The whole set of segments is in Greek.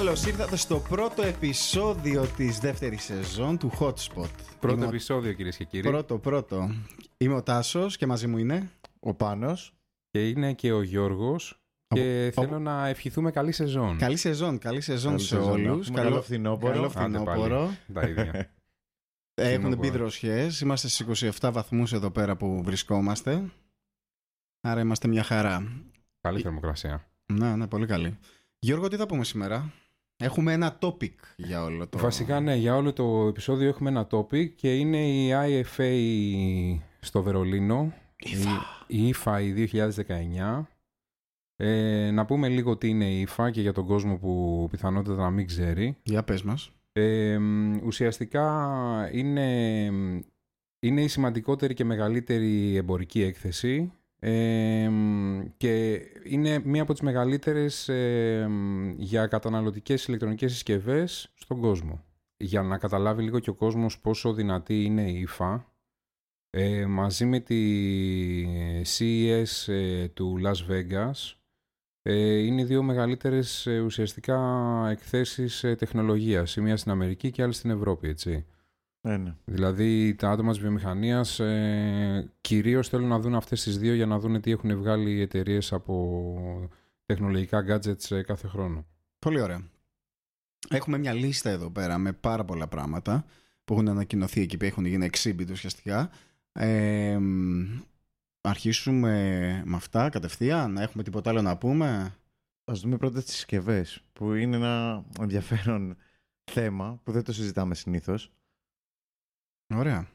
Καλώς ήρθατε στο πρώτο επεισόδιο της δεύτερης σεζόν του Hotspot. Πρώτο Είμαι ο- επεισόδιο κυρίες και κύριοι. Πρώτο, πρώτο. Είμαι ο Τάσος και μαζί μου είναι. Ο Πάνος. Και είναι και ο Γιώργος. Και Από- θέλω να ευχηθούμε καλή σεζόν. Καλή σεζόν, καλή σεζόν Καλή σε σεζόν. όλους. Καλό φθινόπωρο. Καλό Άντε πάλι. φθινόπωρο. Τα ίδια. Έχουν μπει Φθινόπωρο. δροσιέ. Είμαστε στις 27 βαθμούς εδώ πέρα που βρισκόμαστε. Άρα είμαστε μια χαρά. καλή θερμοκρασία. Ναι, ναι, πολύ καλή. Γιώργο, τι θα πούμε σήμερα; Έχουμε ένα topic για όλο το. Βασικά, ναι, για όλο το επεισόδιο έχουμε ένα topic και είναι η IFA στο Βερολίνο. Η, η IFA η 2019. Ε, να πούμε λίγο τι είναι η IFA και για τον κόσμο που πιθανότατα να μην ξέρει. Για πες μας. Ε, μ, ουσιαστικά είναι, είναι η σημαντικότερη και μεγαλύτερη εμπορική έκθεση ε, μ, και είναι μία από τις μεγαλύτερες ε, μ, για καταναλωτικές ηλεκτρονικές συσκευές στον κόσμο. Για να καταλάβει λίγο και ο κόσμος πόσο δυνατή είναι η IFA ε, μαζί με τη CES ε, του Las Vegas ε, είναι οι δύο μεγαλύτερες ε, ουσιαστικά εκθέσεις ε, τεχνολογίας. Η μία στην Αμερική και η άλλη στην Ευρώπη, έτσι. Ναι, ναι. Δηλαδή τα άτομα της βιομηχανίας ε, κυρίως θέλουν να δουν αυτές τις δύο για να δουν τι έχουν βγάλει οι εταιρείες από τεχνολογικά gadgets ε, κάθε χρόνο. Πολύ ωραία. Έχουμε μια λίστα εδώ πέρα με πάρα πολλά πράγματα που έχουν ανακοινωθεί εκεί που έχουν γίνει exhibit ουσιαστικά. Ε, μ, αρχίσουμε με αυτά κατευθείαν. Έχουμε τίποτα άλλο να πούμε; Ας δούμε πρώτα τις συσκευές, που είναι ένα ενδιαφέρον θέμα που δεν το συζητάμε συνήθως. Ωραία.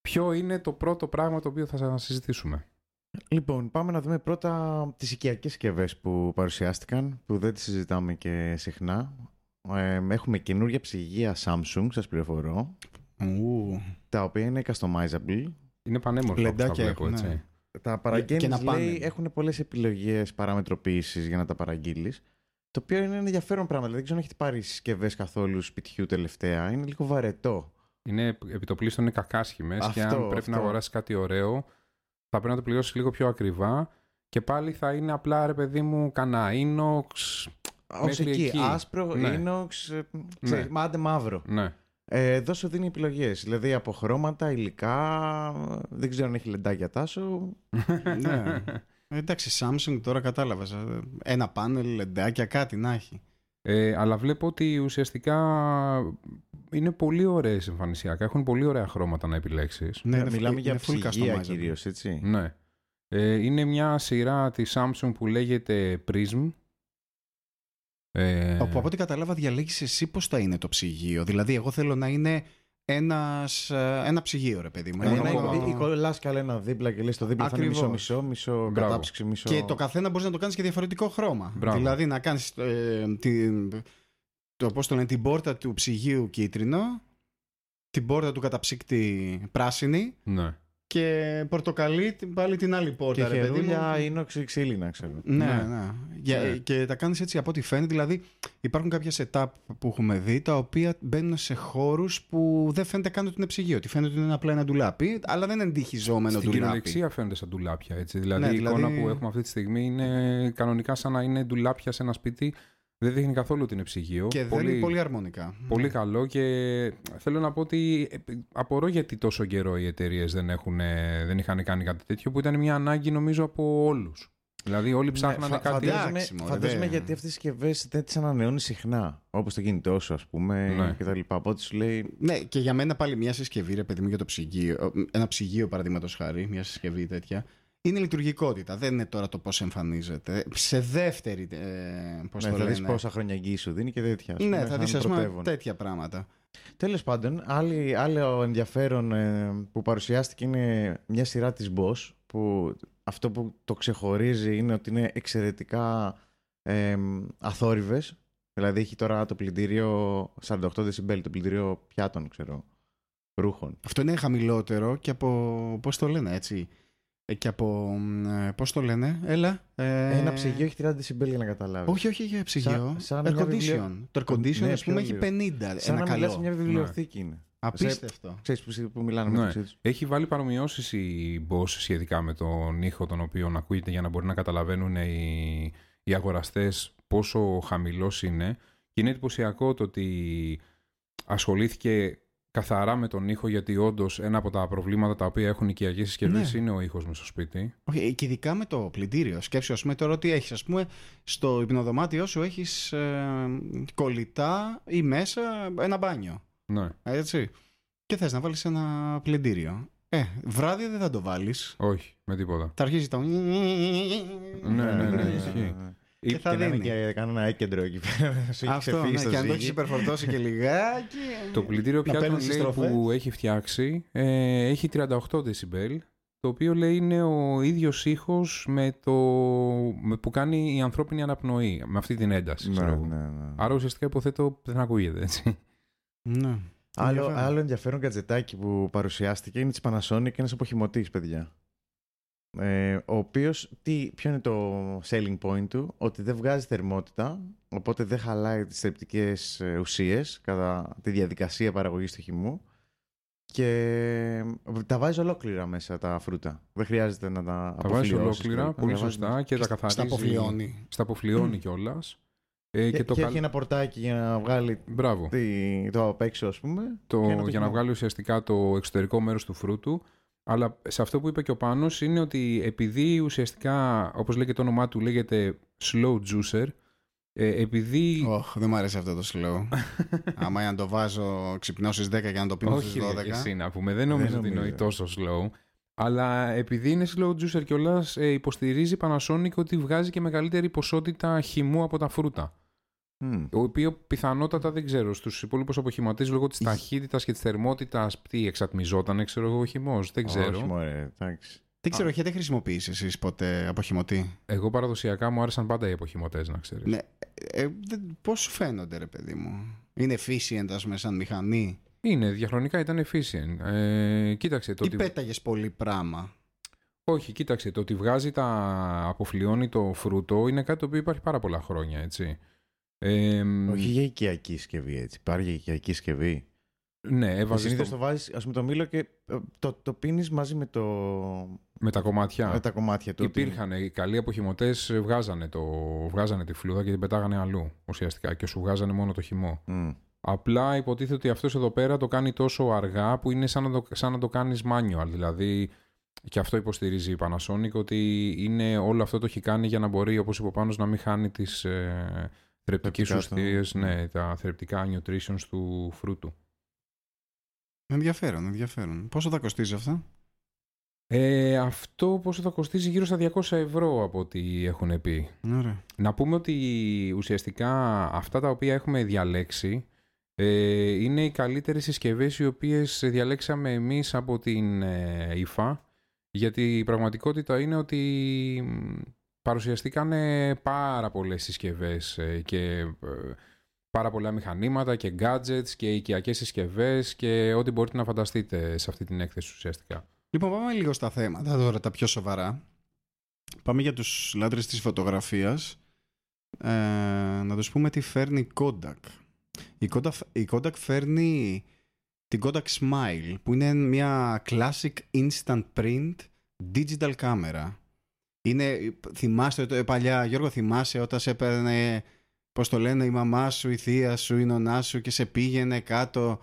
Ποιο είναι το πρώτο πράγμα το οποίο θα σας συζητήσουμε. Λοιπόν, πάμε να δούμε πρώτα τις οικιακές συσκευές που παρουσιάστηκαν, που δεν τις συζητάμε και συχνά. Ε, έχουμε καινούργια ψυγεία Samsung, σας πληροφορώ, Ου, τα οποία είναι customizable. Είναι πανέμορφα όπως τα Λεντάκια βλέπω, έχουν, έτσι. ναι. Τα Και παραγγέλνεις, ένα λέει, πάνελ. έχουν πολλές επιλογές παραμετροποίησης για να τα παραγγείλεις. Το οποίο είναι ένα ενδιαφέρον πράγμα. Δηλαδή, δεν ξέρω αν έχετε πάρει συσκευές καθόλου σπιτιού τελευταία. Είναι λίγο βαρετό. Είναι επιτοπλίστων είναι κακάσχημες και αν Αυτό, πρέπει να αυτό. αγοράσει κάτι ωραίο θα πρέπει να το πληρώσεις λίγο πιο ακριβά και πάλι θα είναι απλά ρε παιδί μου κανένα inox. Ω Μέχρι εκεί, εκεί. άσπρο, Ναι. inox, ε, ξέρεις, Ναι. μάτε μαύρο. Ναι. Ε, εδώ σου δίνει επιλογές. Δηλαδή από χρώματα, υλικά. Δεν ξέρω αν έχει λεντάκια τάσο. ναι. Εντάξει, Samsung τώρα κατάλαβες. ε, Ένα πάνελ, λεντάκια, κάτι να έχει. Ε, αλλά βλέπω ότι ουσιαστικά είναι πολύ ωραίες εμφανισιακά. Έχουν πολύ ωραία χρώματα να επιλέξεις. Ναι, Ε, είναι- Μιλάμε είναι για full ψυγεία customizable. κυρίως, έτσι. Ναι. Ε, είναι μια σειρά της Samsung που λέγεται Prism. Ε, Όπου από ό,τι κατάλαβα διαλέγεις εσύ πώς θα είναι το ψυγείο. Δηλαδή εγώ θέλω να είναι ένας, ε, ένα ψυγείο ρε παιδί μου. Ένα Ένα- κόμμα. Ή κολλάς κι άλλο ένα δίπλα και λες το δίπλα θα είναι Ακριβώς. μισό-μισό, μισό Μπράβο. κατάψυξη, μισό. Και το καθένα μπορείς να το κάνεις και διαφορετικό χρώμα. Μπράβο. Δηλαδή να κάνεις την, το, πώς το λένε, την πόρτα του ψυγείου κίτρινο, την πόρτα του καταψύκτη πράσινη ναι. Και πορτοκαλί την- πάλι την άλλη Και πόρτα. ρε παιδί μου. χερούλια είναι ξύλινα, ξέρω. Ναι, Ναι. ναι. Για- Ναι. Και τα κάνεις έτσι από ό,τι φαίνεται. Δηλαδή, υπάρχουν κάποια setup που έχουμε δει τα οποία μπαίνουν σε χώρους που δεν φαίνεται καν ότι είναι ψυγείο. Ότι φαίνεται ότι είναι απλά ένα ντουλάπι, αλλά δεν είναι εντυχιζόμενο Στην ντουλάπι. κυριολεξία φαίνονται σαν ντουλάπια. Έτσι. Δηλαδή, Ναι, η εικόνα δηλαδή- που έχουμε αυτή τη στιγμή είναι κανονικά σαν να είναι ντουλάπια σε ένα σπίτι. Δεν δείχνει καθόλου ότι είναι ψυγείο. Και δεν είναι πολύ αρμονικά. Πολύ καλό και θέλω να πω ότι ε, απορώ γιατί τόσο καιρό οι εταιρείες δεν, έχουν, ε, δεν είχαν κάνει κάτι τέτοιο που ήταν μια ανάγκη νομίζω από όλους. Δηλαδή όλοι ψάχνανε Ναι, φα- κάτι. Φαντάζομαι, Εντάξει, μωρέ, φαντάζομαι δεν- γιατί αυτές οι συσκευές δεν τι ανανεώνεις συχνά. Όπως το κινητό σου, ας πούμε, Ναι. και τα λοιπά. Οπότε σου λέει. Ναι, και για μένα πάλι μια συσκευή, ρε παιδί μου, για το ψυγείο. Ένα ψυγείο, παραδείγματος χάρη, μια συσκευή τέτοια. Είναι λειτουργικότητα. Δεν είναι τώρα το πώς εμφανίζεται. Σε δεύτερη. Ε, πώς ναι, το θα δεις λένε. πόσα χρόνια εγγύη σου δίνει και τέτοια. ας Ναι, πούμε, θα σαν δεις ας πούμε πρωτεύον. τέτοια πράγματα. Τέλος πάντων, άλλη, άλλο ενδιαφέρον ε, που παρουσιάστηκε είναι μια σειρά της Bosch που αυτό που το ξεχωρίζει είναι ότι είναι εξαιρετικά ε, αθόρυβες. Δηλαδή έχει τώρα το πλυντήριο 48 δεσιμπέλ, το πλυντήριο πιάτων, ξέρω, ρούχων. Αυτό είναι χαμηλότερο και από. Πώς το λένε, έτσι. Ε, Και από. Πώς το λένε, έλα. ε, Ένα ψυγείο έχει 30 δεσιμπέλ για να καταλάβεις. Όχι, όχι για ψυγείο. Σαν- σαν air μια condition. βιβλιο- Το air condition, Ναι, ας πούμε, πιο έχει λίγο. 50. Σαν ένα να μιλάς σε καλό. μια βιβλιοθήκη είναι. Απίστευτο. Ξέρεις που, που μιλάνε Ναι. μεταξύ τους. Έχει βάλει παρομοιώσεις η Bosch σχετικά με τον ήχο τον οποίο ακούγεται για να μπορεί να καταλαβαίνουν οι, οι αγοραστές πόσο χαμηλός είναι. Και είναι εντυπωσιακό το ότι ασχολήθηκε καθαρά με τον ήχο, γιατί όντως ένα από τα προβλήματα τα οποία έχουν οικιακές συσκευές Ναι. είναι ο ήχος με στο σπίτι. Όχι, και ειδικά με το πλυντήριο. Σκέψου, ας πούμε, τώρα ότι έχεις, ας πούμε, στο υπνοδωμάτιό σου έχεις κολλητά ή μέσα ένα μπάνιο. Ναι, Έτσι. Και θες να βάλεις ένα πλυντήριο. Ε, βράδυ δεν θα το βάλεις. όχι, με τίποτα. Θα αρχίσει το. Ναι, ναι, ναι, ισχύει. Και Ή- θα Και να είναι δίνει. και κανένα έκεντρο εκεί πέρα. να σου έχει Αυτό, ξεφύγει ναι, στο και αν το ζύγι. έχει υπερφορτώσει και λιγάκι. Το πλυντήριο Να πια παίρνεις λέει στροφές. που έχει φτιάξει ε, έχει 38 decibel, το οποίο λέει είναι ο ίδιος ήχος με το, με που κάνει η ανθρώπινη αναπνοή, με αυτή την ένταση. ξέρω Ναι, εγώ. ναι, ναι. Άρα ουσιαστικά υποθέτω δεν ακούγεται έτσι. Ναι. Άλλο, Ενδιαφέρον. άλλο ενδιαφέρον κατζετάκι που παρουσιάστηκε είναι της Panasonic, ένα αποχημωτής, παιδιά. Ε, ο οποίος, ποιο είναι το selling point του, ότι δεν βγάζει θερμότητα, οπότε δεν χαλάει τις θρεπτικές ε, ουσίες κατά τη διαδικασία παραγωγής του χυμού και τα βάζεις ολόκληρα μέσα τα φρούτα. Δεν χρειάζεται να τα Τα βάζεις αποφλιώσεις. ολόκληρα, Τα πολύ βάζεις σωστά και τα Στα καθαρίζεις. αποφλιώνει. Στα αποφλιώνει κιόλας. Ε, Και, και, το και καλ- έχει ένα πορτάκι για να βγάλει Μπράβο. τη- το απ' έξω, ας πούμε. το, και ένα για να χυμό. βγάλει ουσιαστικά το εξωτερικό μέρος του φρούτου. Αλλά σε αυτό που είπε και ο Πάνος είναι ότι επειδή ουσιαστικά, όπως λέει και το όνομά του, λέγεται slow juicer, ε, επειδή... Ωχ, δεν μου αρέσει αυτό το slow. Άμα να το βάζω, ξυπνάω στι 10 και να το πίνω όχι στις ρε, 12. και εσύ να πούμε, δεν νομίζω ότι νομίζω. είναι τόσο slow. Αλλά επειδή είναι slow juicer κιόλας, ε, υποστηρίζει η Panasonic ότι βγάζει και μεγαλύτερη ποσότητα χυμού από τα φρούτα. Μμ. Το οποίο πιθανότατα δεν ξέρω. Στους υπόλοιπους αποχηματίε λόγω της ταχύτητας και της θερμότητας, τι εξατμιζόταν, ξέρω εγώ, ο χυμός. Δεν ξέρω. Όχι, μωρέ, εντάξει. Δεν ξέρω, έχετε χρησιμοποιήσει εσείς ποτέ αποχημωτή. Εγώ παραδοσιακά μου άρεσαν πάντα οι αποχηματέ, να ξέρεις. Ναι. Ε, δεν- πώς σου φαίνονται, ρε παιδί μου; Είναι efficient, ας πούμε, σαν μηχανή; Είναι, διαχρονικά ήταν efficient. Ε, κοίταξε το Ή ότι. πέταγες πολύ πράγμα. Όχι, κοίταξε. Το ότι βγάζει τα. αποφλιώνει το φρούτο είναι κάτι το οποίο υπάρχει πάρα πολλά χρόνια, έτσι. Ε, Όχι για οικιακή συσκευή έτσι. Υπάρχει για οικιακή συσκευή. Ναι, έβαζες. Συνήθως Το... το βάζεις, ας πούμε, το μήλο και ε, το, το πίνεις μαζί με, το, Με τα κομμάτια. με τα κομμάτια του. Υπήρχαν οι καλοί αποχημωτέ, βγάζανε, το... βγάζανε τη φλούδα και την πετάγανε αλλού ουσιαστικά και σου βγάζανε μόνο το χυμό. Μμ. Απλά υποτίθεται ότι αυτός εδώ πέρα το κάνει τόσο αργά που είναι σαν να το, σαν να το κάνεις manual. Δηλαδή, και αυτό υποστηρίζει η Panasonic, ότι είναι, όλο αυτό το έχει κάνει για να μπορεί, όπως είπε ο Πάνος, να μην χάνει τις ε, θρεπτικές Θρεπτικά του. ουσίες, ναι, τα θρεπτικά nutritions του φρούτου. Ενδιαφέρον, ενδιαφέρον. Πόσο θα κοστίζει αυτό; Ε, αυτό πόσο θα κοστίζει γύρω στα 200 ευρώ από ό,τι έχουν πει. Ωραία. Να πούμε ότι ουσιαστικά αυτά τα οποία έχουμε διαλέξει ε, είναι οι καλύτερες συσκευές οι οποίες διαλέξαμε εμείς από την ε, ΙΦΑ γιατί η πραγματικότητα είναι ότι μ, παρουσιαστήκαν πάρα πολλές συσκευές ε, και ε, πάρα πολλά μηχανήματα και gadgets και οικιακές συσκευές και ό,τι μπορείτε να φανταστείτε σε αυτή την έκθεση ουσιαστικά. Λοιπόν, πάμε λίγο στα θέματα τώρα, τα πιο σοβαρά. Πάμε για τους λάτρες της φωτογραφίας. Ε, να τους πούμε τι φέρνει η Kodak. Η Kodak, η Kodak φέρνει την Kodak Smile, που είναι μια classic instant print digital camera. Είναι, θυμάστε το παλιά, Γιώργο, θυμάσαι όταν σε έπαιρνε, πώς το λένε, η μαμά σου, η θεία σου, η νονά σου και σε πήγαινε κάτω,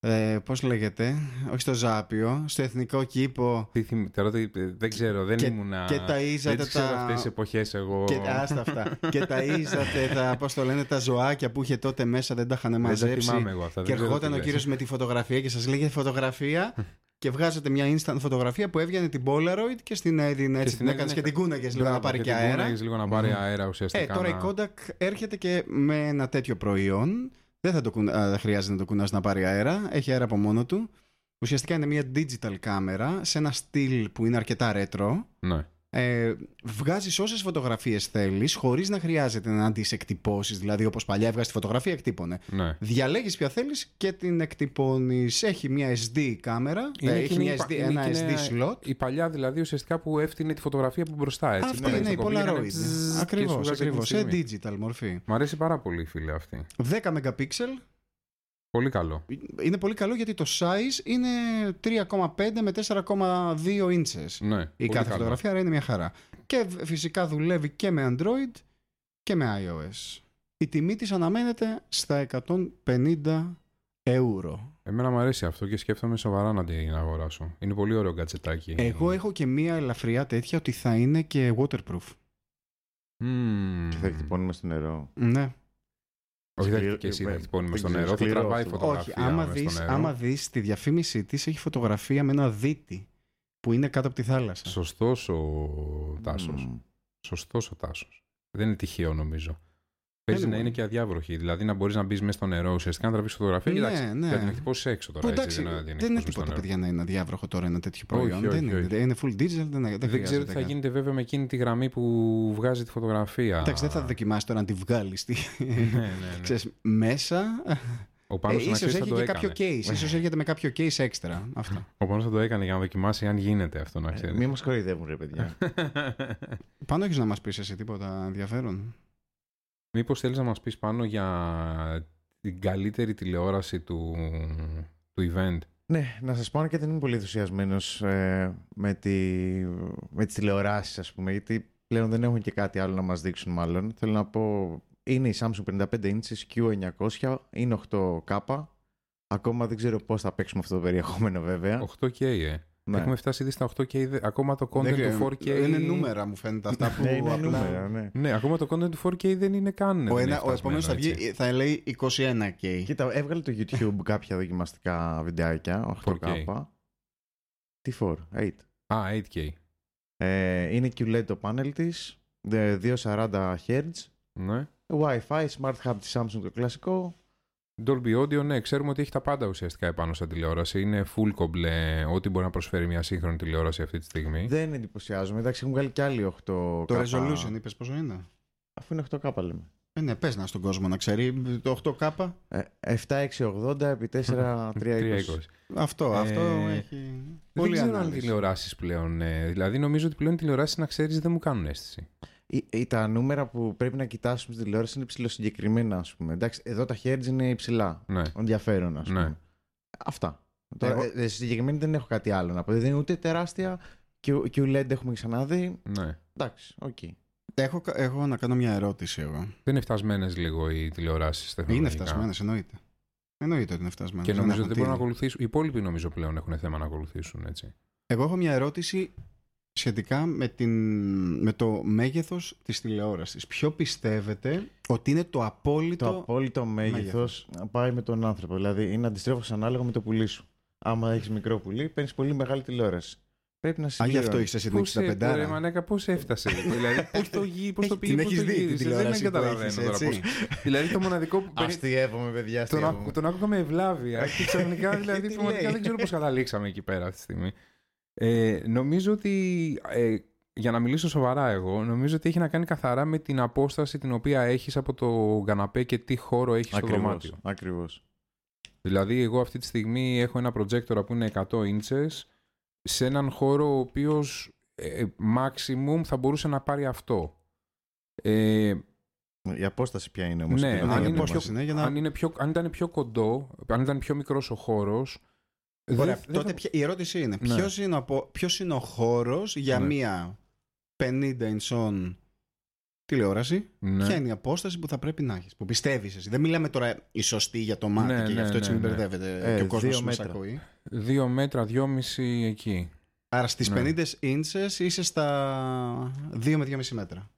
ε, πώς λέγεται, όχι στο Ζάπιο, στο Εθνικό Κήπο Τι θυμ- τώρα δεν- δεν ξέρω, δεν Και- ήμουνα... και ταΐζατε δεν τις ξέρω τα- αυτές τις εποχές εγώ. Και, άστα αυτά. και ταΐζατε τα, πώς το λένε, τα ζωάκια που είχε τότε μέσα, δεν τα είχαν δεν τα μαζέψει. θυμάμαι εγώ αυτά. Και δεν ξέρω ερχόταν τι ο λες. κύριος με τη φωτογραφία και σας λέγε φωτογραφία και βγάζατε μια instant φωτογραφία που έβγαινε την Polaroid και στην έδινε έτσι, στην την έκανες έδινε- και την κούναγες λίγο να Μπράβο, πάρει και την αέρα. κούναγες λίγο να πάρει αέρα Ε, ουσιαστικά. τώρα η να- Kodak έρχεται και με ένα τέτοιο προϊόν. Δεν θα το κουνα... α, δεν χρειάζεται να το κουνάς να πάρει αέρα. Έχει αέρα από μόνο του. Ουσιαστικά είναι μια digital κάμερα σε ένα στυλ που είναι αρκετά retro. Ναι. Ε, βγάζεις όσες φωτογραφίες θέλεις χωρίς να χρειάζεται να τις εκτυπώσεις. Δηλαδή όπως παλιά έβγαζε τη φωτογραφία εκτύπωνε. ναι. Διαλέγεις ποια θέλεις και την εκτυπώνεις. Έχει μια SD κάμερα. Είναι ε, και έχει είναι μια η πα- SD, είναι ένα και SD είναι slot. Η παλιά δηλαδή ουσιαστικά που έφτιανε τη φωτογραφία που μπροστά έτσι. Αυτή Ναι, είναι στο η κομπή έκανε Polaroid. τζζζ και Ακριβώς, σου βγάζει ακριβώς. εκείνη Σε τη στιγμή. digital μορφή. Μ' αρέσει πάρα πολύ φίλε αυτή. 10 MP. Πολύ καλό. Είναι πολύ καλό γιατί το size είναι 3,5 με 4,2 inches. Ναι, Η πολύ κάθε καλό. φωτογραφία άρα είναι μια χαρά. Και φυσικά δουλεύει και με Android και με iOS. η τιμή της αναμένεται στα 150 ευρώ. Εμένα μου αρέσει αυτό και σκέφτομαι σοβαρά να την αγοράσω. Είναι πολύ ωραίο γκατσετάκι. Εγώ έχω και μία ελαφριά τέτοια ότι θα είναι και waterproof. Μμμ. Και θα εκτυπώνουμε στο νερό. Ναι. Όχι, δεν Σκληρό- και εσύ ε, θα ε, εκτυπώνει μες δεν στο ξέρω, νερό. Θα σκληρό τραβάει αυτό. φωτογραφία. Όχι, άμα μες στο δεις, νερό. άμα δεις τη διαφήμιση της έχει φωτογραφία με ένα δίτη που είναι κάτω από τη θάλασσα. Σωστός ο Τάσος. Μμ. Σωστός ο Τάσος. Δεν είναι τυχαίο νομίζω. Παίζει Anyway. να είναι και αδιάβροχη. Δηλαδή να μπορείς να μπεις μέσα στο νερό ουσιαστικά να τραβήξει φωτογραφία. Ναι, Εντάξει, ναι. Για την εκτυπώσεις έξω τώρα. Που έτσι, εντάξει, να την δεν είναι εκτυπώσεις στο τίποτα νερό. παιδιά να είναι αδιάβροχο τώρα ένα τέτοιο Όχι, προϊόν. όχι, δεν είναι. όχι. είναι full digital, δεν, δεν, Δεν ξέρω τι χρειάζεται θα καν. γίνεται βέβαια με εκείνη τη γραμμή που βγάζει τη φωτογραφία. Εντάξει, δεν θα δοκιμάσεις τώρα να τη βγάλεις. Στη... ναι, ναι, ναι. Ξέρεις, μέσα. Ο Ε, Πάνος να ίσως ξέρεις θα έχει το και κάποιο έκανε. case. ίσως έρχεται με κάποιο case έξτρα. Αυτό. Ο Πάνος θα το έκανε για να δοκιμάσει αν γίνεται αυτό να Ε, ξέρεις. Μη μας κοροϊδεύουν ρε παιδιά. Πάνω έχεις να μας πεις εσύ τίποτα ενδιαφέρον; Μήπως θέλεις να μας πεις πάνω για την καλύτερη τηλεόραση του, του event; ναι, να σας πω αν και δεν είμαι πολύ ενθουσιασμένος ε, με, τη, με τις τηλεοράσεις ας πούμε, γιατί πλέον δεν έχουν και κάτι άλλο να μας δείξουν μάλλον. Θέλω να πω, είναι η Samsung 55 inches Q900, είναι 8K. Ακόμα δεν ξέρω πώς θα παίξουμε αυτό το περιεχόμενο βέβαια. 8K, ε. Ναι. Έχουμε φτάσει ήδη στα 8K. δε- Ακόμα το content Δεν του ξέρω, 4K. Είναι νούμερα μου φαίνεται αυτά που Ναι, είναι απλά... νούμερα, ναι. Ναι, ακόμα το content του 4K δεν είναι καν. Ο, δεν ένα, είναι ο επόμενος θα, φτασμένο, βγει, έτσι. θα λέει 21K. Κοίτα, έβγαλε το YouTube κάποια δοκιμαστικά βιντεάκια, 8K. Τι 4, 8. Α, 8K. Ε, είναι QLED το πάνελ της, δε- 240 Hz, Ναι. Wi-Fi, Smart Hub της Samsung το κλασικό. Dolby Audio, ναι, ξέρουμε ότι έχει τα πάντα ουσιαστικά επάνω στα τηλεόραση. Είναι full κομπλέ ό,τι μπορεί να προσφέρει μια σύγχρονη τηλεόραση αυτή τη στιγμή. Δεν εντυπωσιάζομαι, εντάξει έχουν βγάλει και άλλοι 8K. Το resolution είπες πόσο είναι; Αφού είναι 8K λέμε. Ε, ναι, πες να στον κόσμο να ξέρει. Το 8K. Ε, 7680 επί 4320. 320. Αυτό, Ε, αυτό έχει Δεν πολύ ξέρω αν ανάλυση. τηλεοράσει πλέον. ε, δηλαδή, νομίζω ότι πλέον οι τηλεοράσεις να ξέρεις δεν μου κάνουν αίσθηση. Ή- ή τα νούμερα που πρέπει να κοιτάσουμε στην τηλεόραση είναι ψιλοσυγκεκριμένα, ας πούμε. Εντάξει, εδώ τα Hz είναι υψηλά. Ναι. Ενδιαφέρον, ας πούμε. Ναι. Αυτά. Τώρα, Εγώ- ε, συγκεκριμένη δεν έχω κάτι άλλο να πω. Δεν είναι ούτε τεράστια. Q- QLED έχουμε ξαναδεί. ναι. Εντάξει, οκ. Έχω, έχω να κάνω μια ερώτηση εγώ. Δεν είναι φτασμένες λίγο οι τηλεοράσεις Είναι φτασμένες, εννοείται. Εννοείται ότι είναι φτασμένες. Και νομίζω ότι έχουν δεν μπορούν να τύχη. ακολουθήσουν. Οι υπόλοιποι νομίζω πλέον έχουν θέμα να ακολουθήσουν. Έτσι. Εγώ έχω μια ερώτηση σχετικά με, την, με το μέγεθος της τηλεόρασης. Ποιο πιστεύετε ότι είναι το απόλυτο... Το απόλυτο μέγεθος πάει με τον άνθρωπο. Δηλαδή είναι αντιστρέφω ανάλογα με το πουλί σου. Άμα έχεις μικρό πουλί, παίρνεις πολύ μεγάλη τηλεόραση. Πρέπει να Α, γι' συμπληρώνεις. αυτό είσαι εσύ την Πώς, ε, 65. ρε Μανέκα, πώς έφτασε. δηλαδή, πώς το, γύ, πώς το Την πήγε, πώς έχεις το δει την γύρισε. Δεν τηλεόραση που καταλαβαίνω έχεις, τώρα έτσι. πώς. δηλαδή, το μοναδικό που. περί- Αστείευομαι, παιδιά. Τον, αστείευομαι. άκου- τον άκουγα με ευλάβεια και ξαφνικά δηλαδή Τι πραγματικά λέει; δεν ξέρω πώς καταλήξαμε εκεί πέρα αυτή τη στιγμή. Ε, νομίζω ότι, ε, για να μιλήσω σοβαρά εγώ, νομίζω ότι έχει να κάνει καθαρά με την απόσταση την οποία έχεις από το καναπέ και τι χώρο έχεις στο Ακριβώς, δωμάτιο. Ακριβώς. Δηλαδή εγώ αυτή τη στιγμή έχω ένα projector που είναι 100 inches σε έναν χώρο ο οποίος ε, maximum θα μπορούσε να πάρει αυτό. Ε, Η απόσταση ποια είναι όμως. Ναι, εκεί, αν να Αν είναι δούμε. είναι πιο- είναι για να... αν, είναι πιο, αν ήταν πιο κοντό, αν ήταν πιο μικρός ο χώρος, δεν- Ωραία, δεν τότε θα- ποια- η ερώτηση είναι, Ναι. ποιος, είναι, ο απο- ποιος είναι ο χώρος για Ναι. μία 50 inch τηλεόραση, Ναι. ποια είναι η απόσταση που θα πρέπει να έχεις, που πιστεύεις εσύ. Δεν μιλάμε τώρα η σωστή για το μάτι Ναι, και γι' ναι, αυτό έτσι ναι, μην ναι. μπερδεύετε Ε, και ο κόσμος δύο που μας μέτρα. ακούει. Δύο μέτρα, δυόμιση εκεί. Άρα στις Ναι. 50 inches είσαι στα 2 με 2,5 μέτρα.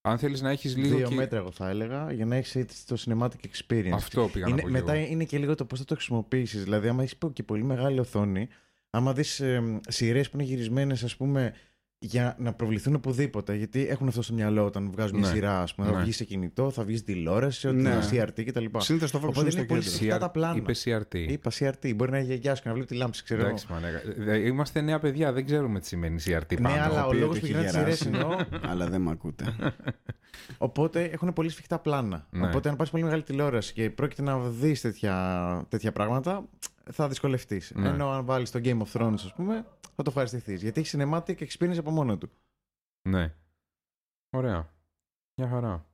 Αν θέλεις να έχεις λίγο Δύο και... μέτρα εγώ θα έλεγα για να έχεις το cinematic experience. Αυτό πήγα να είναι, πω μετά και εγώ. είναι και λίγο το πώς θα το χρησιμοποιήσεις. Δηλαδή, άμα έχεις και πολύ μεγάλη οθόνη, άμα δεις ε, σειρές που είναι γυρισμένες, ας πούμε, για να προβληθούν οπουδήποτε. Γιατί έχουν αυτό στο μυαλό όταν βγάζουν μια Ναι. σειρά, ας πούμε. Ναι. Θα βγεις σε κινητό, θα βγεις τηλεόραση, ότι Ναι. είναι CRT κτλ. Συνήθως το focus Οπότε είναι είναι στο πολύ κέντρο. σφιχτά τα πλάνα. Είπε CRT. Είπα CRT, μπορεί να είναι γιαγιάς σου και να βλέπει τη λάμψη, ξέρω. εγώ. Εντάξει, μανέκα. Ε, Είμαστε νέα παιδιά, δεν ξέρουμε τι σημαίνει CRT πάνω. Ναι, αλλά ο οποίος λόγος το που έχει γυρνάει τις γεράσει. σειρές εννοώ. Αλλά δεν με ακούτε. Οπότε έχουν πολύ σφιχτά πλάνα. Ναι. Οπότε αν πάρεις πολύ μεγάλη τηλεόραση και πρόκειται να δεις τέτοια, τέτοια πράγματα, θα δυσκολευτείς. Ναι. Ενώ αν βάλεις το Game of Thrones, ας πούμε, θα το ευχαριστηθείς. Γιατί έχει cinematic experience από μόνο του. Ναι. Ωραία. Μια χαρά.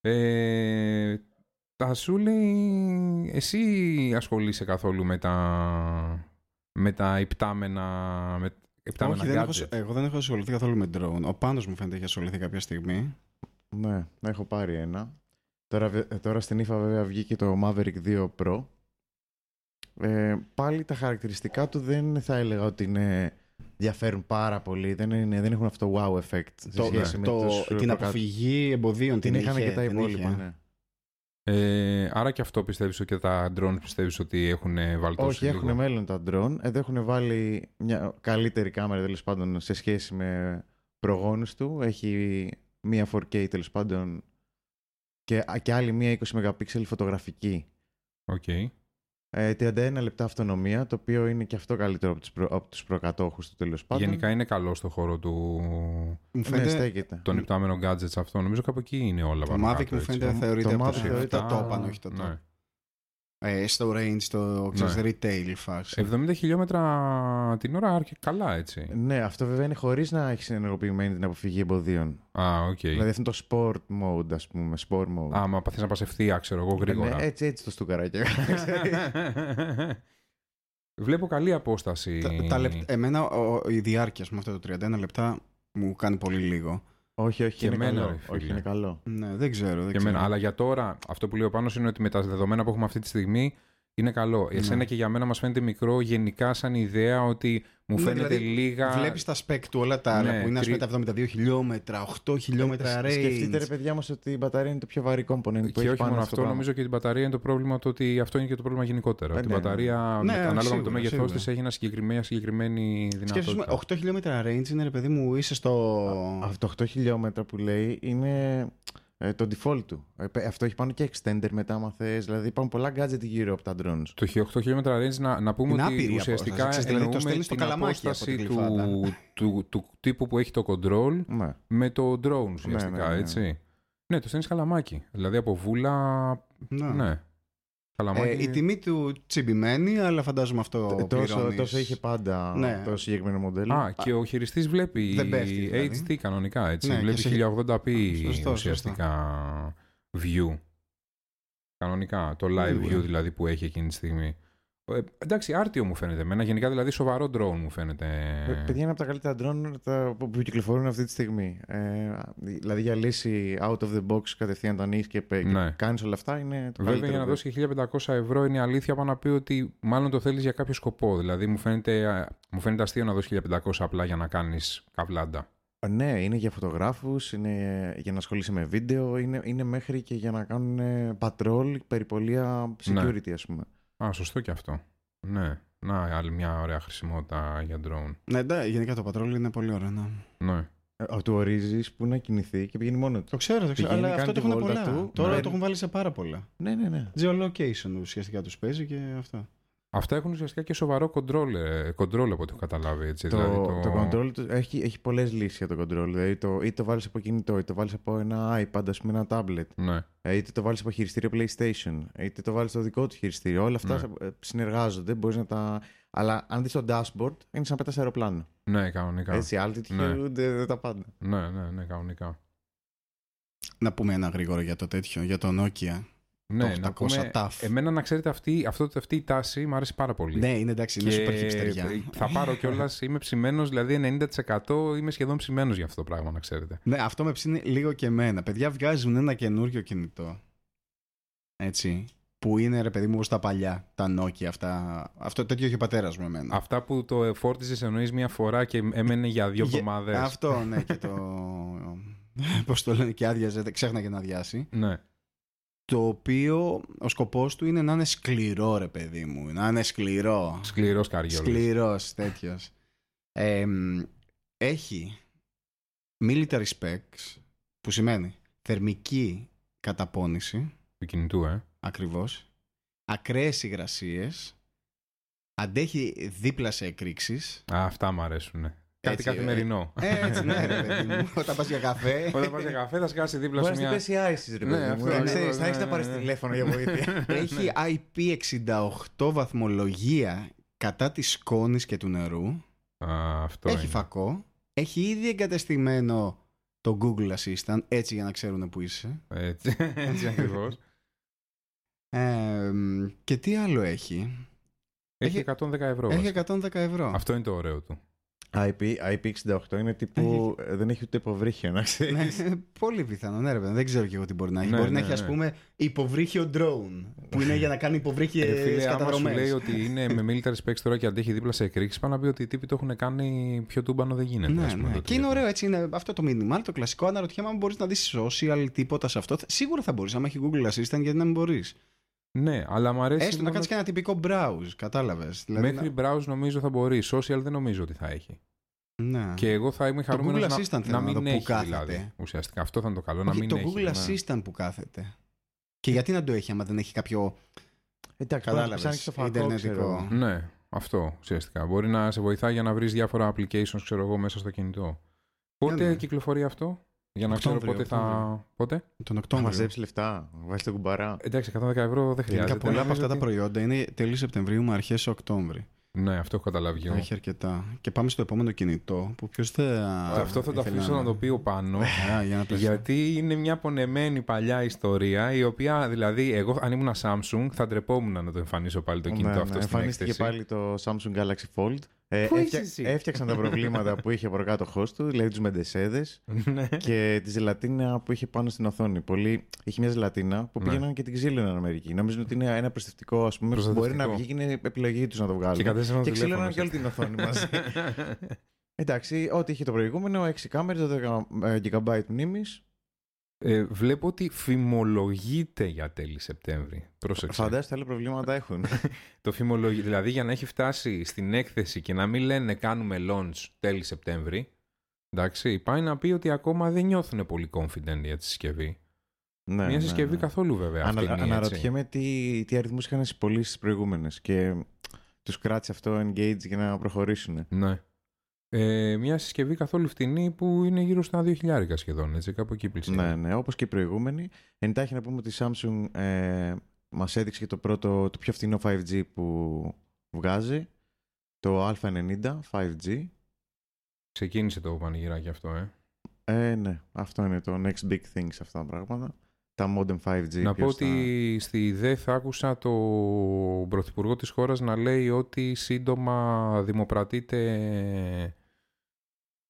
Ε, τα σου λέει, εσύ ασχολείσαι καθόλου με τα, με τα υπτάμενα, με, υπτάμενα Όχι, δεν έχω, gadget. εγώ δεν έχω ασχοληθεί καθόλου με drone. Ο Πάνος μου φαίνεται έχει ασχοληθεί κάποια στιγμή. Ναι, έχω πάρει ένα. Τώρα, βε- τώρα στην ύφα βέβαια βγήκε το Maverick 2 Pro. Ε, πάλι τα χαρακτηριστικά του δεν θα έλεγα ότι είναι, διαφέρουν πάρα πολύ. Δεν, είναι, δεν έχουν αυτό το wow effect σε Το, σχέση με το- τους την προκα- αποφυγή εμποδίων Την είχαν είχε, και τα την υπόλοιπα. είχε. ναι. Ε, άρα και αυτό πιστεύεις ότι και τα drones πιστεύεις ότι έχουν βαλτώσει Όχι, λίγο; έχουν μέλλον τα drone. Εδώ έχουν βάλει μια καλύτερη κάμερα τέλος πάντων σε σχέση με προγόνους του. Έχει μία 4K τέλος πάντων και, και άλλη μία 20 MP φωτογραφική. Οκ. Ε, 31 λεπτά αυτονομία, το οποίο είναι και αυτό καλύτερο από τους, προ, από τους προκατόχους του τέλος πάντων. Γενικά είναι καλό στο χώρο του... Μου ναι, φαίνεται, στέκεται. των ιπτάμενων gadgets αυτό. Νομίζω κάπου εκεί είναι όλα το πάνω Mavic κάτω, μου έτσι. φαίνεται Το- θεωρείται το από Mavic τα θεωρείται το τα- top, αν όχι το top. Ναι. Ε, στο range, το ξέρεις, retail φάση. 70 χιλιόμετρα την ώρα άρχισε καλά έτσι. Ναι, αυτό βέβαια είναι χωρίς να έχεις ενεργοποιημένη την αποφυγή εμποδίων. Α, οκ. Δηλαδή αυτό είναι το sport mode, ας πούμε, sport mode. Α, μα θες να πας ευθεία, ξέρω εγώ, γρήγορα. Ναι, έτσι, έτσι το στούκαρα και Βλέπω καλή απόσταση. Τα, τα λεπ- εμένα ο- η διάρκεια, με αυτό το 31 λεπτά μου κάνει πολύ λίγο. Όχι, όχι, Και είναι εμένα, καλό. ρε φίλε. όχι, είναι καλό. Ναι, δεν ξέρω. Δεν Και ξέρω. εμένα. Αλλά για τώρα, αυτό που λέω πάνω είναι ότι με τα δεδομένα που έχουμε αυτή τη στιγμή είναι καλό. Εσένα Ναι. και για μένα μας φαίνεται μικρό γενικά σαν ιδέα ότι μου Ναι, φαίνεται δηλαδή, λίγα. Βλέπεις τα spec του όλα τα άλλα Ναι, που είναι ας πούμε, τρι- τα 72 χιλιόμετρα, 8 χιλιόμετρα range. Ε, Σκεφτείτε ρε παιδιά μας ότι η μπαταρία είναι το πιο βαρύ component που Και έχει όχι πάνω μόνο στο αυτό, πράγμα. νομίζω και την μπαταρία είναι το πρόβλημα το ότι αυτό είναι και το πρόβλημα γενικότερα. Ε, ότι η ναι, ναι. μπαταρία, Ναι, με- ανάλογα με σίγουρα, το μέγεθό σίγουρα. τη, έχει ένα συγκεκριμένη, μια συγκεκριμένη Σκέφτεσαι, δυνατότητα. 8 χιλιόμετρα range είναι ρε παιδί μου, είσαι στο... Αυτό 8 χιλιόμετρα που λέει είναι ε, το default του. Ε, πε- αυτό έχει πάνω και extender μετά, άμα θες. Δηλαδή υπάρχουν πολλά gadget γύρω από τα drones. Το 8 χιλιόμετρα range να, να πούμε Είναι ότι άπειρη η ουσιαστικά απόσταση, ξέρεις, δηλαδή το εννοούμε στέλνεις στο την καλαμάκι από απόσταση την του, κλειφάδα. του, του, τύπου που έχει το control Ναι. με το drone ουσιαστικά, ναι, ναι. έτσι. Ναι, το στέλνεις καλαμάκι. Δηλαδή από βούλα, Ναι. Ναι. Καλαμάκι. Ε, η τιμή του τσιμπημένη, αλλά φαντάζομαι αυτό Ε, τόσο, πληρώνεις. τόσο είχε πάντα Ναι. το συγκεκριμένο μοντέλο. Α, και ο χειριστής βλέπει Δεν πέφτει, δηλαδή. HD κανονικά, έτσι. Ναι, βλέπει και σε- 1080p Σωστό, ουσιαστικά view. Κανονικά, το live Σίγουρα. view δηλαδή που έχει εκείνη τη στιγμή. Ε, εντάξει, άρτιο μου φαίνεται εμένα. Γενικά δηλαδή σοβαρό drone μου φαίνεται. Ε, Παιδιά είναι από τα καλύτερα drone τα, που, που κυκλοφορούν αυτή τη στιγμή. Ε, δηλαδή για λύση out of the box κατευθείαν το ανοίγεις και, πε- Ναι. και κάνεις όλα αυτά είναι το Βέβαια, καλύτερο. για να δώσει 1500 ευρώ είναι η αλήθεια πάνω να πει ότι μάλλον το θέλεις για κάποιο σκοπό. Δηλαδή, μου φαίνεται, α, μου φαίνεται αστείο να δώσει 1500 απλά για να κάνεις καβλάντα. Ε, Ναι, είναι για φωτογράφους, είναι για να ασχολείσαι με βίντεο, είναι, είναι μέχρι και για να κάνουν ε, patrol, περιπολία Ναι. security ας πούμε. Α, σωστό και αυτό. Ναι. Να, άλλη μια ωραία χρησιμότητα για drone. Ναι, εντάξει, γενικά το πατρόλι είναι πολύ ωραίο. Ναι. Ναι. Ε, του ορίζεις που να κινηθεί και πηγαίνει μόνο του. Το ξέρω, το ξέρω. Πηγαίνει, αλλά αυτό κάνει το τη έχουν βόλτα πολλά. του, Τώρα ναι. το έχουν βάλει σε πάρα πολλά. Ναι, ναι, ναι. Geolocation ουσιαστικά τους παίζει και αυτό. Αυτά έχουν ουσιαστικά και σοβαρό control, ε, control από ό,τι έχω καταλάβει. Έτσι. Το, δηλαδή, το... control του έχει, έχει πολλές λύσεις για το control. Δηλαδή το, είτε το βάλεις από κινητό, είτε το βάλεις από ένα iPad, ας πούμε ένα tablet, Ναι. ε, είτε το βάλεις από χειριστήριο PlayStation, είτε το βάλεις στο δικό του χειριστήριο. Όλα αυτά Ναι. ε, συνεργάζονται, μπορείς να τα... Αλλά αν δεις το dashboard, είναι σαν να πέτας αεροπλάνο. ναι, κανονικά. Έτσι, altitude, ε, τα πάντα. Ναι, ναι, ναι, κανονικά. Να πούμε ένα γρήγορο για το τέτοιο, για το Nokia. Ναι, Το να 800 πούμε, TAF. εμένα να ξέρετε αυτή, αυτό, αυτή η τάση μου αρέσει πάρα πολύ. Ναι, είναι εντάξει, είναι Και super hipsterιά. θα πάρω κιόλας, είμαι ψημένος, δηλαδή 90% είμαι σχεδόν ψημένος για αυτό το πράγμα, να ξέρετε. Ναι, αυτό με ψήνει λίγο και εμένα. Παιδιά βγάζουν ένα καινούριο κινητό. Έτσι. Που είναι ρε παιδί μου όπως τα παλιά, τα Nokia αυτά. Αυτό τέτοιο είχε ο πατέρας μου εμένα. Αυτά που το φόρτιζε εννοείς μία φορά και έμενε για δύο Γε- εβδομάδες. Αυτό, ναι, και το. Πώς το λένε, και άδειαζε, ξέχναγε να αδειάσει. Ναι. Το οποίο ο σκοπός του είναι να είναι σκληρό, ρε παιδί μου. Να είναι σκληρό. Σκληρός καριόλο. Σκληρός τέτοιος. έχει military specs, που σημαίνει θερμική καταπώνηση, Του κινητού, ε. ακριβώς, ακραίες υγρασίες, αντέχει δίπλα σε εκρήξεις. Α, αυτά μου αρέσουν. Κάτι Έτσι, καθημερινό. Ε, έτσι, ναι, ρε παιδί μου. Όταν πας για καφέ. Όταν πας για καφέ, θα σκάσει δίπλα Μπορεί σου να μια. στην πέσει ISIS, ρε Ναι, παιδί μου. αυτό Δεν ακριβώς, ξέρεις, θα ναι, έχεις να ναι, πάρεις ναι. τηλέφωνο για βοήθεια. Έχει IP68 βαθμολογία κατά της σκόνης και του νερού. Α, αυτό έχει είναι. φακό. Έχει ήδη εγκατεστημένο το Google Assistant, έτσι για να ξέρουν που είσαι. Έτσι, έτσι ακριβώς. Ε, και τι άλλο έχει; Έχει Έχει- 110 ευρώ. Έχει βασικά. 110 ευρώ. Αυτό είναι το ωραίο του. IP, IP68 είναι τύπου. ε, δεν έχει ούτε υποβρύχιο, να ξέρεις. Ναι, πολύ πιθανό, ναι, ρε παιδί. Δεν ξέρω και εγώ τι μπορεί να έχει. Ναι, μπορεί να ναι, έχει, ας ναι. πούμε, υποβρύχιο drone. Που είναι για να κάνει Ε, υποβρύχιε φίλε, άμα σου καταδρομές. λέει ότι είναι με military specs τώρα και αντέχει δίπλα σε εκρήξεις, πάνω να πει ότι οι τύποι το έχουν κάνει πιο τούμπανο δεν γίνεται. Ναι, ας πούμε, ναι. το Και είναι τηλέφωνο. ωραίο έτσι. Είναι αυτό το minimal, το κλασικό. Αναρωτιέμαι αν μπορείς να δεις social τίποτα σε αυτό. Σίγουρα θα μπορείς. Αν έχει Google Assistant, γιατί να μην μπορείς. Ναι, αλλά μου αρέσει. Έστω να μόνο- κάνει και ένα τυπικό browse. Κατάλαβες. Μέχρι browse νομίζω θα μπορεί. Social δεν νομίζω ότι θα έχει. Ναι. Και εγώ θα είμαι χαρούμενος Google να, Assistant θέλω να να μην δω πού έχει κάθεται. δηλαδή. Ουσιαστικά αυτό θα είναι το καλό. να Όχι, μην το έχει. Google ναι. Assistant που κάθεται. Και γιατί να το έχει άμα δεν έχει κάποιο Εντάξει, μπορεί να Κατάλαβες. ψάχνεις το φακό, Ιντερνετικό. ξέρω. Ναι, αυτό ουσιαστικά. Μπορεί να σε βοηθάει για να βρεις διάφορα applications, ξέρω εγώ, μέσα στο κινητό. Πότε Ναι, ναι. κυκλοφορεί αυτό, για να ξέρω Οκτώβριο, πότε θα. Οκτώβριο. Πότε; τον Να Οκτώβριο. μαζέψει λεφτά, βάζει το κουμπαρά. Εντάξει, 110 ευρώ δεν Γενικά χρειάζεται. πολλά από Νομίζω αυτά τα ότι- προϊόντα είναι τέλη Σεπτεμβρίου με αρχές Οκτώβρη. Ναι, αυτό έχω καταλάβει και εγώ. Έχει αρκετά. Και πάμε στο επόμενο κινητό που ποιος θα. Αυτό θα το ήθελε αφήσω να το πει ο Πάνο. Α, για να πες. Γιατί είναι μια πονεμένη παλιά ιστορία, η οποία δηλαδή εγώ αν ήμουν Samsung θα ντρεπόμουν να το εμφανίσω πάλι το κινητό Ναι, αυτό ναι, στην Εμφανίστηκε έκθεση. πάλι το Samsung Galaxy Fold. Ε, Πού έφτια- είσαι εσύ; Έφτιαξαν τα προβλήματα που είχε προκάτοχό του, δηλαδή τους μεντεσέδες Ναι. και της ζελατίνα που είχε πάνω στην οθόνη. Πολύ... Είχε μια ζελατίνα που Ναι. πήγαιναν και την ξύλωναν Αμερική. Νομίζουν ότι είναι ένα προστατευτικό, ας πούμε, που μπορεί να Προστατευτικό. βγει και είναι επιλογή τους να το βγάλουν. Και κατέστησαν και το τηλέφωνο. ξύλωναν και όλη την οθόνη μαζί. Εντάξει, ό,τι είχε το προηγούμενο, 6 κάμερες, 12 GB μνήμης. Ε, βλέπω ότι φημολογείται για τέλη Σεπτέμβρη. Πρόσεξε. Φαντάζομαι άλλα προβλήματα έχουν. Το φημολογεί. Δηλαδή για να έχει φτάσει στην έκθεση και να μην λένε κάνουμε launch τέλη Σεπτέμβρη. Εντάξει, πάει να πει ότι ακόμα δεν νιώθουν πολύ confident για τη συσκευή. ναι, Μια ναι, συσκευή ναι. καθόλου βέβαια. Ανα, αυτή είναι, έτσι. αναρωτιέμαι τι, τι αριθμούς είχαν στις πωλήσει προηγούμενες και τους κράτησε αυτό engage για να προχωρήσουν. Ναι. Ε, μια συσκευή καθόλου φτηνή που είναι γύρω στα 2.000 σχεδόν, έτσι, κάπου εκεί πλησιάζει. Ναι, ναι, όπως και οι προηγούμενοι. Εντάχει να πούμε ότι η Samsung ε, μας έδειξε και το πρώτο, το πιο φθηνό 5G που βγάζει, το Α90 5G. Ξεκίνησε το πανηγυράκι αυτό, ε. Ε, ναι, αυτό είναι το next big thing σε αυτά τα πράγματα. Τα modem 5G. Να πω ποιος θα- ότι στη ΔΕΘ άκουσα το πρωθυπουργό της χώρας να λέει ότι σύντομα δημοπρατείται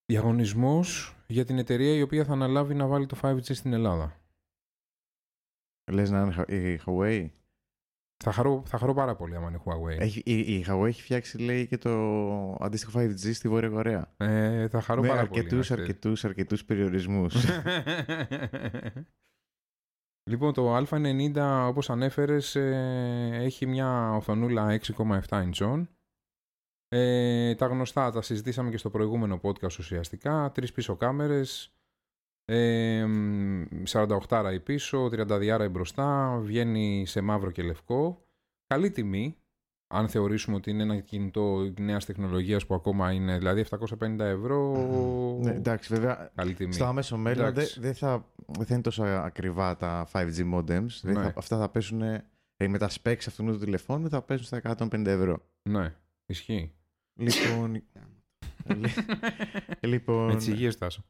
διαγωνισμός για την εταιρεία η οποία θα αναλάβει να βάλει το 5G στην Ελλάδα. Λες να είναι η Huawei; Θα χαρώ, θα χαρώ πάρα πολύ άμα είναι Huawei. Έχει, η, η Huawei έχει φτιάξει λέει και το αντίστοιχο 5G στη Βόρεια Κορέα. Ε, θα χαρώ με πάρα αρκετούς, πολύ. να ξέρεις. αρκετούς, αρκετούς περιορισμούς. λοιπόν, το Α90, όπως ανέφερες, ε, έχει μια οθονούλα 6,7 inch. Ε, τα γνωστά, τα συζητήσαμε και στο προηγούμενο podcast ουσιαστικά. Τρεις πίσω κάμερες, ε, 48 η πίσω, 32 η μπροστά, βγαίνει σε μαύρο και λευκό. Καλή τιμή, αν θεωρήσουμε ότι είναι ένα κινητό νέας τεχνολογίας που ακόμα είναι, δηλαδή 750 ευρώ, ναι, εντάξει, βέβαια, καλή τιμή. στο άμεσο μέλλον δεν Εντάξει. δεν θα, δεν θα είναι τόσο ακριβά τα 5G modems. Δεν Ναι. θα, αυτά θα πέσουν ε, με τα specs αυτού του τηλεφώνου θα πέσουν στα 150 ευρώ. Ναι, ισχύει. Λοιπόν, λι- λοιπόν, Με τις υγείες, Τάσο.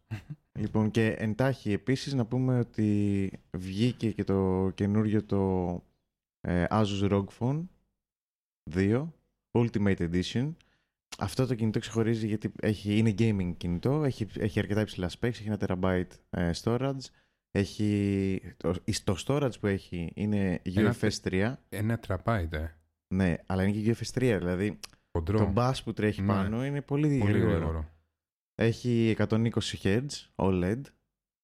λοιπόν, και εντάχει επίσης να πούμε ότι βγήκε και το καινούριο το ε, Asus ROG Phone 2 Ultimate Edition. Αυτό το κινητό ξεχωρίζει γιατί έχει, είναι gaming κινητό, έχει, έχει αρκετά υψηλά specs, έχει ένα terabyte ε, storage, έχει, το, το storage που έχει είναι Ένα UFS 3, Ένα τραπάιτ, ε. ναι, αλλά είναι και UFS 3, δηλαδή Χοντρό. το bus που τρέχει Ναι. πάνω είναι πολύ, Πολύ γρήγορο. γρήγορο. Έχει 120 Hz OLED.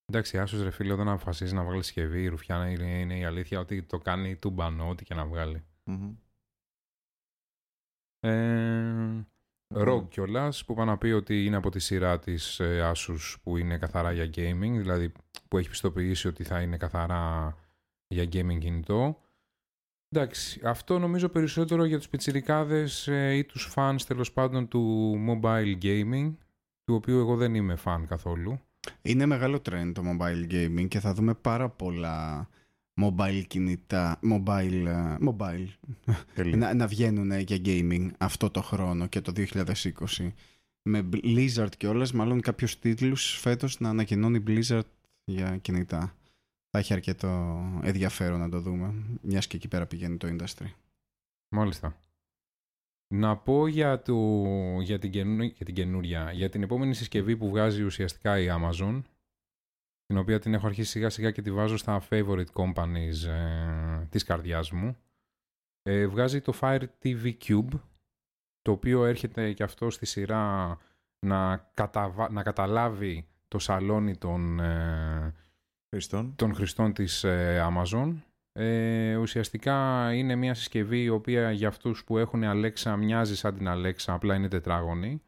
Εντάξει, άσους ρε φίλε, όταν αποφασίζεις να βγάλεις συσκευή, η ρουφιάνα είναι, είναι η αλήθεια ότι το κάνει τούμπανο, ό,τι και να βγάλει. Μμμ. Ε, ROG κιόλας, που είπα να πει ότι είναι από τη σειρά της Asus που είναι καθαρά για gaming, δηλαδή που έχει πιστοποιήσει ότι θα είναι καθαρά για gaming κινητό. Εντάξει, αυτό νομίζω περισσότερο για τους πιτσιρικάδες ε, ή τους fans τέλος πάντων του mobile gaming, του οποίου εγώ δεν είμαι fan καθόλου. Είναι μεγάλο trend το mobile gaming και θα δούμε πάρα πολλά mobile κινητά, mobile, ε, mobile Τέλεια. να, να βγαίνουν για gaming αυτό το χρόνο και το 2020. Με Blizzard και όλες, μάλλον κάποιους τίτλους φέτος να ανακοινώνει Blizzard για κινητά. Θα έχει αρκετό ενδιαφέρον να το δούμε, μιας και εκεί πέρα πηγαίνει το industry. Μάλιστα. Να πω για, το, για, την καινού, για την καινούρια, για την επόμενη συσκευή που βγάζει ουσιαστικά η Amazon, την οποία την έχω αρχίσει σιγά σιγά και τη βάζω στα favorite companies ε, της καρδιάς μου. Ε, βγάζει το Fire TV Cube, το οποίο έρχεται και αυτό στη σειρά να, καταβα... να καταλάβει το σαλόνι των, ε, Χριστόν. των χρηστών της ε, Amazon. Ε, ουσιαστικά είναι μια συσκευή η οποία για αυτούς που έχουν Alexa μοιάζει σαν την Alexa, απλά είναι τετράγωνη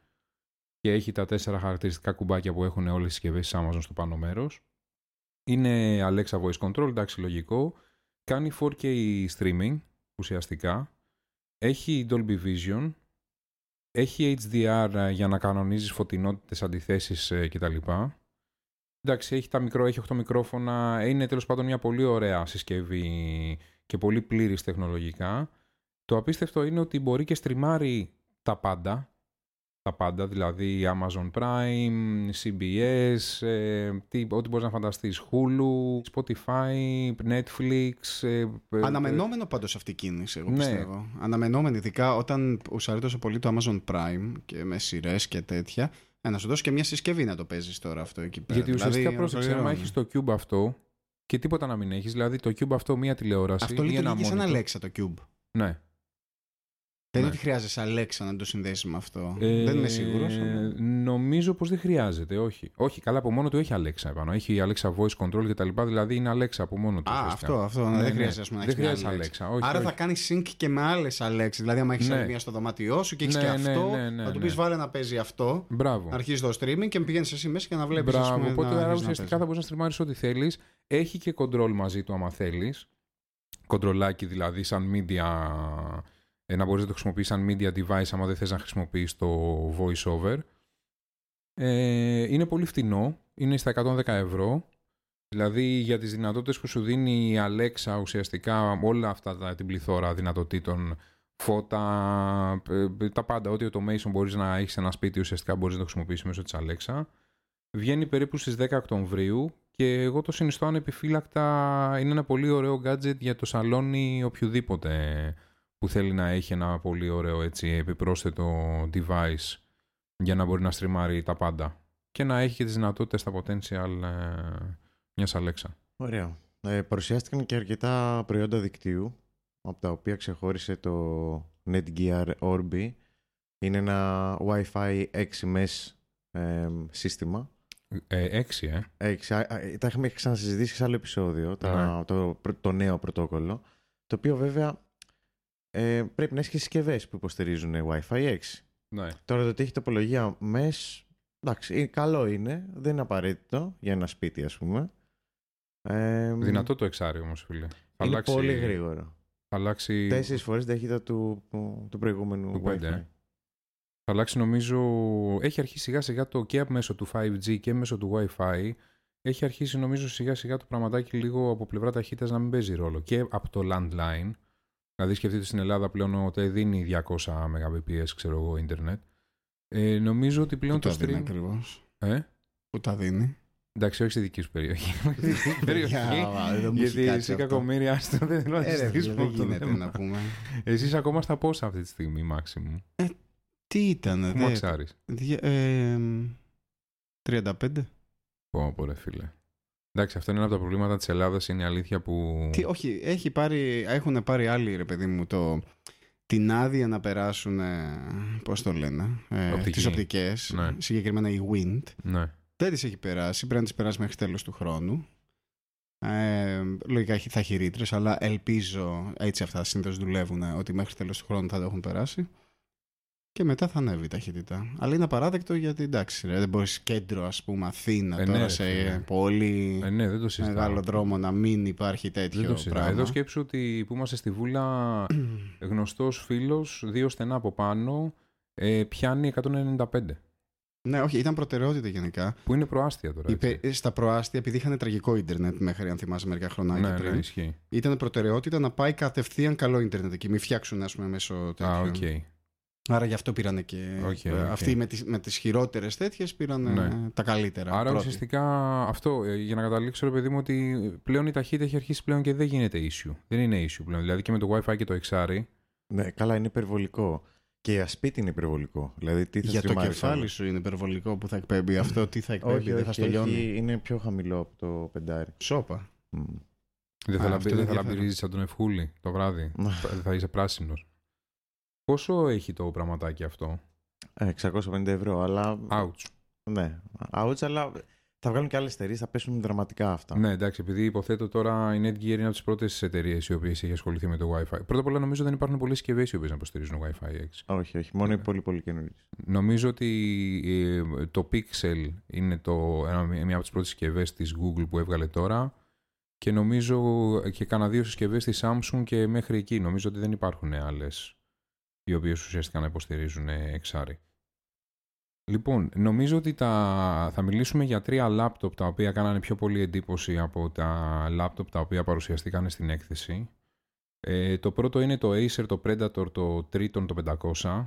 και έχει τα τέσσερα χαρακτηριστικά κουμπάκια που έχουν όλες οι συσκευές της Amazon στο πάνω μέρος. Είναι Alexa Voice Control, εντάξει λογικό. Κάνει 4K streaming ουσιαστικά. Έχει Dolby Vision. Έχει HDR ε, για να κανονίζεις φωτεινότητες, αντιθέσεις ε, κτλ. Εντάξει, έχει τα μικρό, έχει 8 μικρόφωνα. Είναι τέλος πάντων μια πολύ ωραία συσκευή και πολύ πλήρης τεχνολογικά. Το απίστευτο είναι ότι μπορεί και στριμάρει τα πάντα. Τα πάντα, δηλαδή Amazon Prime, CBS, ε, τι, ό,τι μπορείς να φανταστείς, Hulu, Spotify, Netflix. Ε, ε, Αναμενόμενο πάντως αυτή η κίνηση, εγώ Ναι. πιστεύω. Αναμενόμενο, ειδικά όταν ουσιαρεί τόσο πολύ το Amazon Prime και με σειρές και τέτοια. Ε, να σου δώσει και μια συσκευή να το παίζεις τώρα αυτό εκεί πέρα. Γιατί ουσιαστικά Δηλαδή, πρόσεξε, άμα ολοκληρώνει. έχεις το Cube αυτό και τίποτα να μην έχεις, δηλαδή το Cube αυτό μία τηλεόραση Αυτό ή ένα λειτουργεί και σαν monitor. Alexa το Cube. Ναι. Δεν Ναι. είναι ότι χρειάζεσαι Alexa να το συνδέσεις με αυτό. Ε, Δεν είμαι σίγουρος. Νομίζω πως δεν χρειάζεται, όχι. Όχι, καλά από μόνο του έχει Alexa επάνω. Έχει Alexa Voice Control και τα λοιπά, δηλαδή είναι Alexa από μόνο του. Α, ουσιαστικά. αυτό, αυτό. ναι, Ναι, δεν ναι. χρειάζεται ας πούμε, να Δεν έχεις μια χρειάζεται Alexa. Alexa. Όχι, Άρα όχι. θα κάνει sync και με άλλες Alexa. Δηλαδή, άμα έχεις Ναι. άλλη μία στο δωμάτιό σου και έχεις Ναι, και ναι, αυτό, ναι, ναι, θα του ναι. πεις βάλε να παίζει αυτό. Μπράβο. Αρχίζεις το streaming και πηγαίνεις εσύ μέσα και να βλέπεις. Μπράβο. Οπότε άρα να ουσιαστικά θα παίζει. μπορείς να στριμάρει ό,τι θέλεις. Έχει και control μαζί του, άμα θέλεις. Κοντρολάκι δηλαδή, σαν media. ε, να μπορείς να το χρησιμοποιήσει σαν media device, άμα δεν θες να χρησιμοποιήσει το voice over. Ε, είναι πολύ φτηνό. Είναι στα 110 ευρώ. Δηλαδή για τις δυνατότητες που σου δίνει η Alexa ουσιαστικά όλα αυτά τα, την πληθώρα δυνατοτήτων φώτα, ε, τα πάντα, ό,τι automation μπορείς να έχεις σε ένα σπίτι ουσιαστικά μπορείς να το χρησιμοποιήσεις μέσω της Alexa. Βγαίνει περίπου στις 10 Οκτωβρίου και εγώ το συνιστώ ανεπιφύλακτα είναι ένα πολύ ωραίο gadget για το σαλόνι οποιοδήποτε που θέλει να έχει ένα πολύ ωραίο έτσι, επιπρόσθετο device για να μπορεί να στριμάρει τα πάντα και να έχει και τις δυνατότητες στα potential ε, μιας Alexa. Ωραία. Ε, παρουσιάστηκαν και αρκετά προϊόντα δικτύου, από τα οποία ξεχώρισε το Netgear Orbi. Είναι ένα Wi-Fi 6 mesh ε, σύστημα. Ε, έξι, ε. Έξι, α, α, τα έχουμε ξανασυζητήσει σε άλλο επεισόδιο, τα, Ναι. το, πρω- το νέο πρωτόκολλο, το οποίο βέβαια ε, πρέπει να έχει και συσκευές που υποστηρίζουν Wi-Fi 6. Ναι. Τώρα το ότι έχει τοπολογία mesh, εντάξει, είναι- καλό είναι, δεν είναι απαραίτητο για ένα σπίτι ας πούμε. Ε, Δυνατό το εξάρι όμως, φίλε. Θα είναι αλλάξει, πολύ γρήγορο. Θα αλλάξει, Τέσσερις φορές ταχύτητα του, του προηγούμενου Του Wi-Fi. πέντε, ε. θα αλλάξει νομίζω... Έχει αρχίσει σιγά σιγά το και μέσω του 5G και μέσω του Wi-Fi. Έχει αρχίσει νομίζω σιγά σιγά το πραγματάκι λίγο από πλευρά ταχύτητας να μην παίζει ρόλο. Και από το landline. Δηλαδή σκεφτείτε στην Ελλάδα πλέον ότι δίνει 200 Mbps ξέρω εγώ ίντερνετ. Ε, νομίζω ότι πλέον Πού το τα δίνει stream... ακριβώς; Ε; Πού τα δίνει; Εντάξει, όχι στη δική σου περιοχή. περιοχή. Παιδιά, δεν μου έχει Γιατί κάτσει εσύ αυτό. κακομύρια, άστο, δεν θέλω να Ε, ρε, φίλε, συζητήσουμε δεν αυτό το γίνεται θέμα. να πούμε. Εσύ είσαι ακόμα στα πόσα αυτή τη στιγμή, maximum. Τι ήταν, Πού δε. μαξάρεις. Δια- ε, 35. Πω, πω, ρε φίλε. Εντάξει, αυτό είναι ένα από τα προβλήματα της Ελλάδας. Είναι η αλήθεια που. Τι, όχι, έχει πάρει, έχουν πάρει άλλοι, ρε παιδί μου, το, την άδεια να περάσουν, ε, πώς το λένε, ε, Οπτική. τις οπτικές, Ναι. συγκεκριμένα η Wind. Ναι. Δεν τις έχει περάσει, πρέπει να τις περάσει μέχρι τέλος του χρόνου. Ε, λογικά έχει- θα έχει ρήτρες, αλλά ελπίζω, έτσι αυτά συνήθως δουλεύουν, ότι μέχρι τέλος του χρόνου θα το έχουν περάσει. Και μετά θα ανέβει η ταχύτητα. Αλλά είναι απαράδεκτο γιατί εντάξει, ρε, δεν μπορείς κέντρο, ας πούμε, Αθήνα Ε, ναι, τώρα ρε, σε φίλε. πολύ Ε, ναι, δεν το συζητάω. μεγάλο δρόμο να μην υπάρχει τέτοιο Δεν το συζητάω. πράγμα. Εδώ σκέψου ότι που είμαστε στη Βούλα, γνωστός φίλος, δύο στενά από πάνω, ε, πιάνει 195. Ναι, όχι, ήταν προτεραιότητα γενικά. Που είναι προάστια τώρα. έτσι. Είπε, στα προάστια, επειδή είχαν τραγικό ίντερνετ μέχρι, αν θυμάσαι, μερικά χρονάκια ναι, πριν, ναι, ισχύει. ήταν προτεραιότητα να πάει κατευθείαν καλό ίντερνετ εκεί. Μην φτιάξουν, ας πούμε, μέσω τέτοιο. Α, οκ. Άρα γι' αυτό πήραν και. Οκ, ε, οκ. Αυτοί με τις, με τις χειρότερες τέτοιες πήραν ε, Ναι. τα καλύτερα. Άρα πρώτοι. ουσιαστικά αυτό, ε, για να καταλήξω ρε παιδί μου ότι πλέον η ταχύτητα έχει αρχίσει πλέον και δεν γίνεται issue. Δεν είναι issue πλέον. Δηλαδή και με το Wi-Fi και το XR. Ναι, καλά, είναι υπερβολικό. Και για σπίτι είναι υπερβολικό. Δηλαδή, τι θα Για το στριμάρεις κεφάλι άλλο; σου είναι υπερβολικό που θα εκπέμπει αυτό, τι θα εκπέμπει, Όχι, δεν θα όχι, στο λιώνει. έχει- είναι πιο χαμηλό από το πεντάρι. Σόπα. Μμ. Δεν Α, θα, αυτό λαμπε- είναι δεν θα ενδιαφέρον. λαμπυρίζεις σαν τον Ευχούλη το βράδυ. θα, θα είσαι πράσινος. Πόσο έχει το πραγματάκι αυτό; Ε, 650 ευρώ, αλλά. Ouch. Ναι, ouch, αλλά θα βγάλουν και άλλες εταιρείες, θα πέσουν δραματικά αυτά. Ναι, εντάξει, επειδή υποθέτω τώρα η Netgear είναι από τις πρώτες εταιρείες οι οποίες έχει ασχοληθεί με το Wi-Fi. Πρώτα απ' όλα, νομίζω δεν υπάρχουν πολλές συσκευές οι οποίες να υποστηρίζουν Wi-Fi 6. Όχι, όχι, μόνο οι Ναι. πολύ πολύ καινούριε. Νομίζω ότι ε, το Pixel είναι το, ένα, μια από τις πρώτες συσκευές της Google που έβγαλε τώρα. Και νομίζω και κάνα δύο συσκευές της Samsung και μέχρι εκεί. Νομίζω ότι δεν υπάρχουν άλλες οι οποίε ουσιαστικά να υποστηρίζουν εξάρι. Λοιπόν, νομίζω ότι τα... θα μιλήσουμε για τρία λάπτοπ τα οποία κάνανε πιο πολύ εντύπωση από τα λάπτοπ τα οποία παρουσιαστήκαν στην έκθεση. Ε, το πρώτο είναι το Acer, το Predator, το Triton, το 500.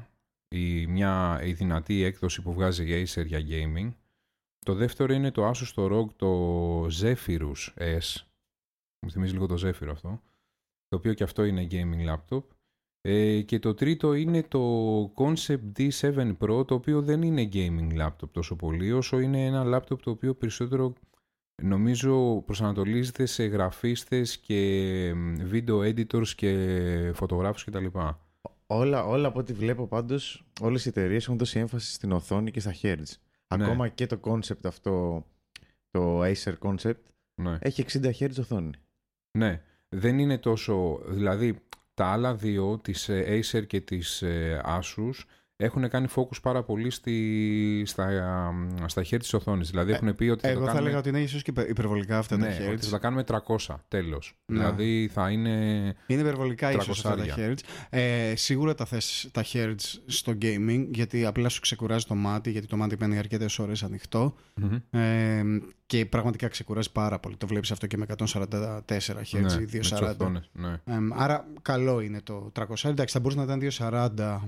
Η, μια, η δυνατή έκδοση που βγάζει η Acer για gaming. Το δεύτερο είναι το Asus το ROG, το Zephyrus S. Μου θυμίζει λίγο το Zephyr αυτό. Το οποίο και αυτό είναι gaming laptop. Ε, και το τρίτο είναι το Concept D7 Pro, το οποίο δεν είναι gaming laptop τόσο πολύ, όσο είναι ένα laptop το οποίο περισσότερο νομίζω προσανατολίζεται σε γραφίστες και video editors και φωτογράφους κτλ. Όλα, όλα από ό,τι βλέπω πάντως, όλες οι εταιρείες έχουν δώσει έμφαση στην οθόνη και στα hertz. Ναι. Ακόμα και το concept αυτό, το Acer concept, Ναι. έχει 60 Hz οθόνη. ναι, δεν είναι τόσο... Δηλαδή, τα άλλα δύο, της ε, Acer και της ε, Asus, έχουν κάνει focus πάρα πολύ στη, στα, ε, στα χέρια της οθόνης. Δηλαδή, Ε, έχουν πει ότι θα Εγώ το θα κάνουμε... έλεγα ότι είναι ίσως και υπε- υπερβολικά αυτά ναι, τα ότι hertz. θα τα κάνουμε 300, τέλος. Ναι. Δηλαδή, θα είναι... Είναι υπερβολικά ίσως αυτά τα 300. hertz. Ε, σίγουρα τα θες τα hertz στο gaming, γιατί απλά σου ξεκουράζει το μάτι, γιατί το μάτι μένει αρκετές ώρες ανοιχτό. Ε, και πραγματικά ξεκουράζει πάρα πολύ. Το βλέπεις αυτό και με 144 Hz ναι, με ή τις 240. οθόνες, ναι. Ε, άρα καλό είναι το 300. Εντάξει, θα μπορούσε να ήταν 240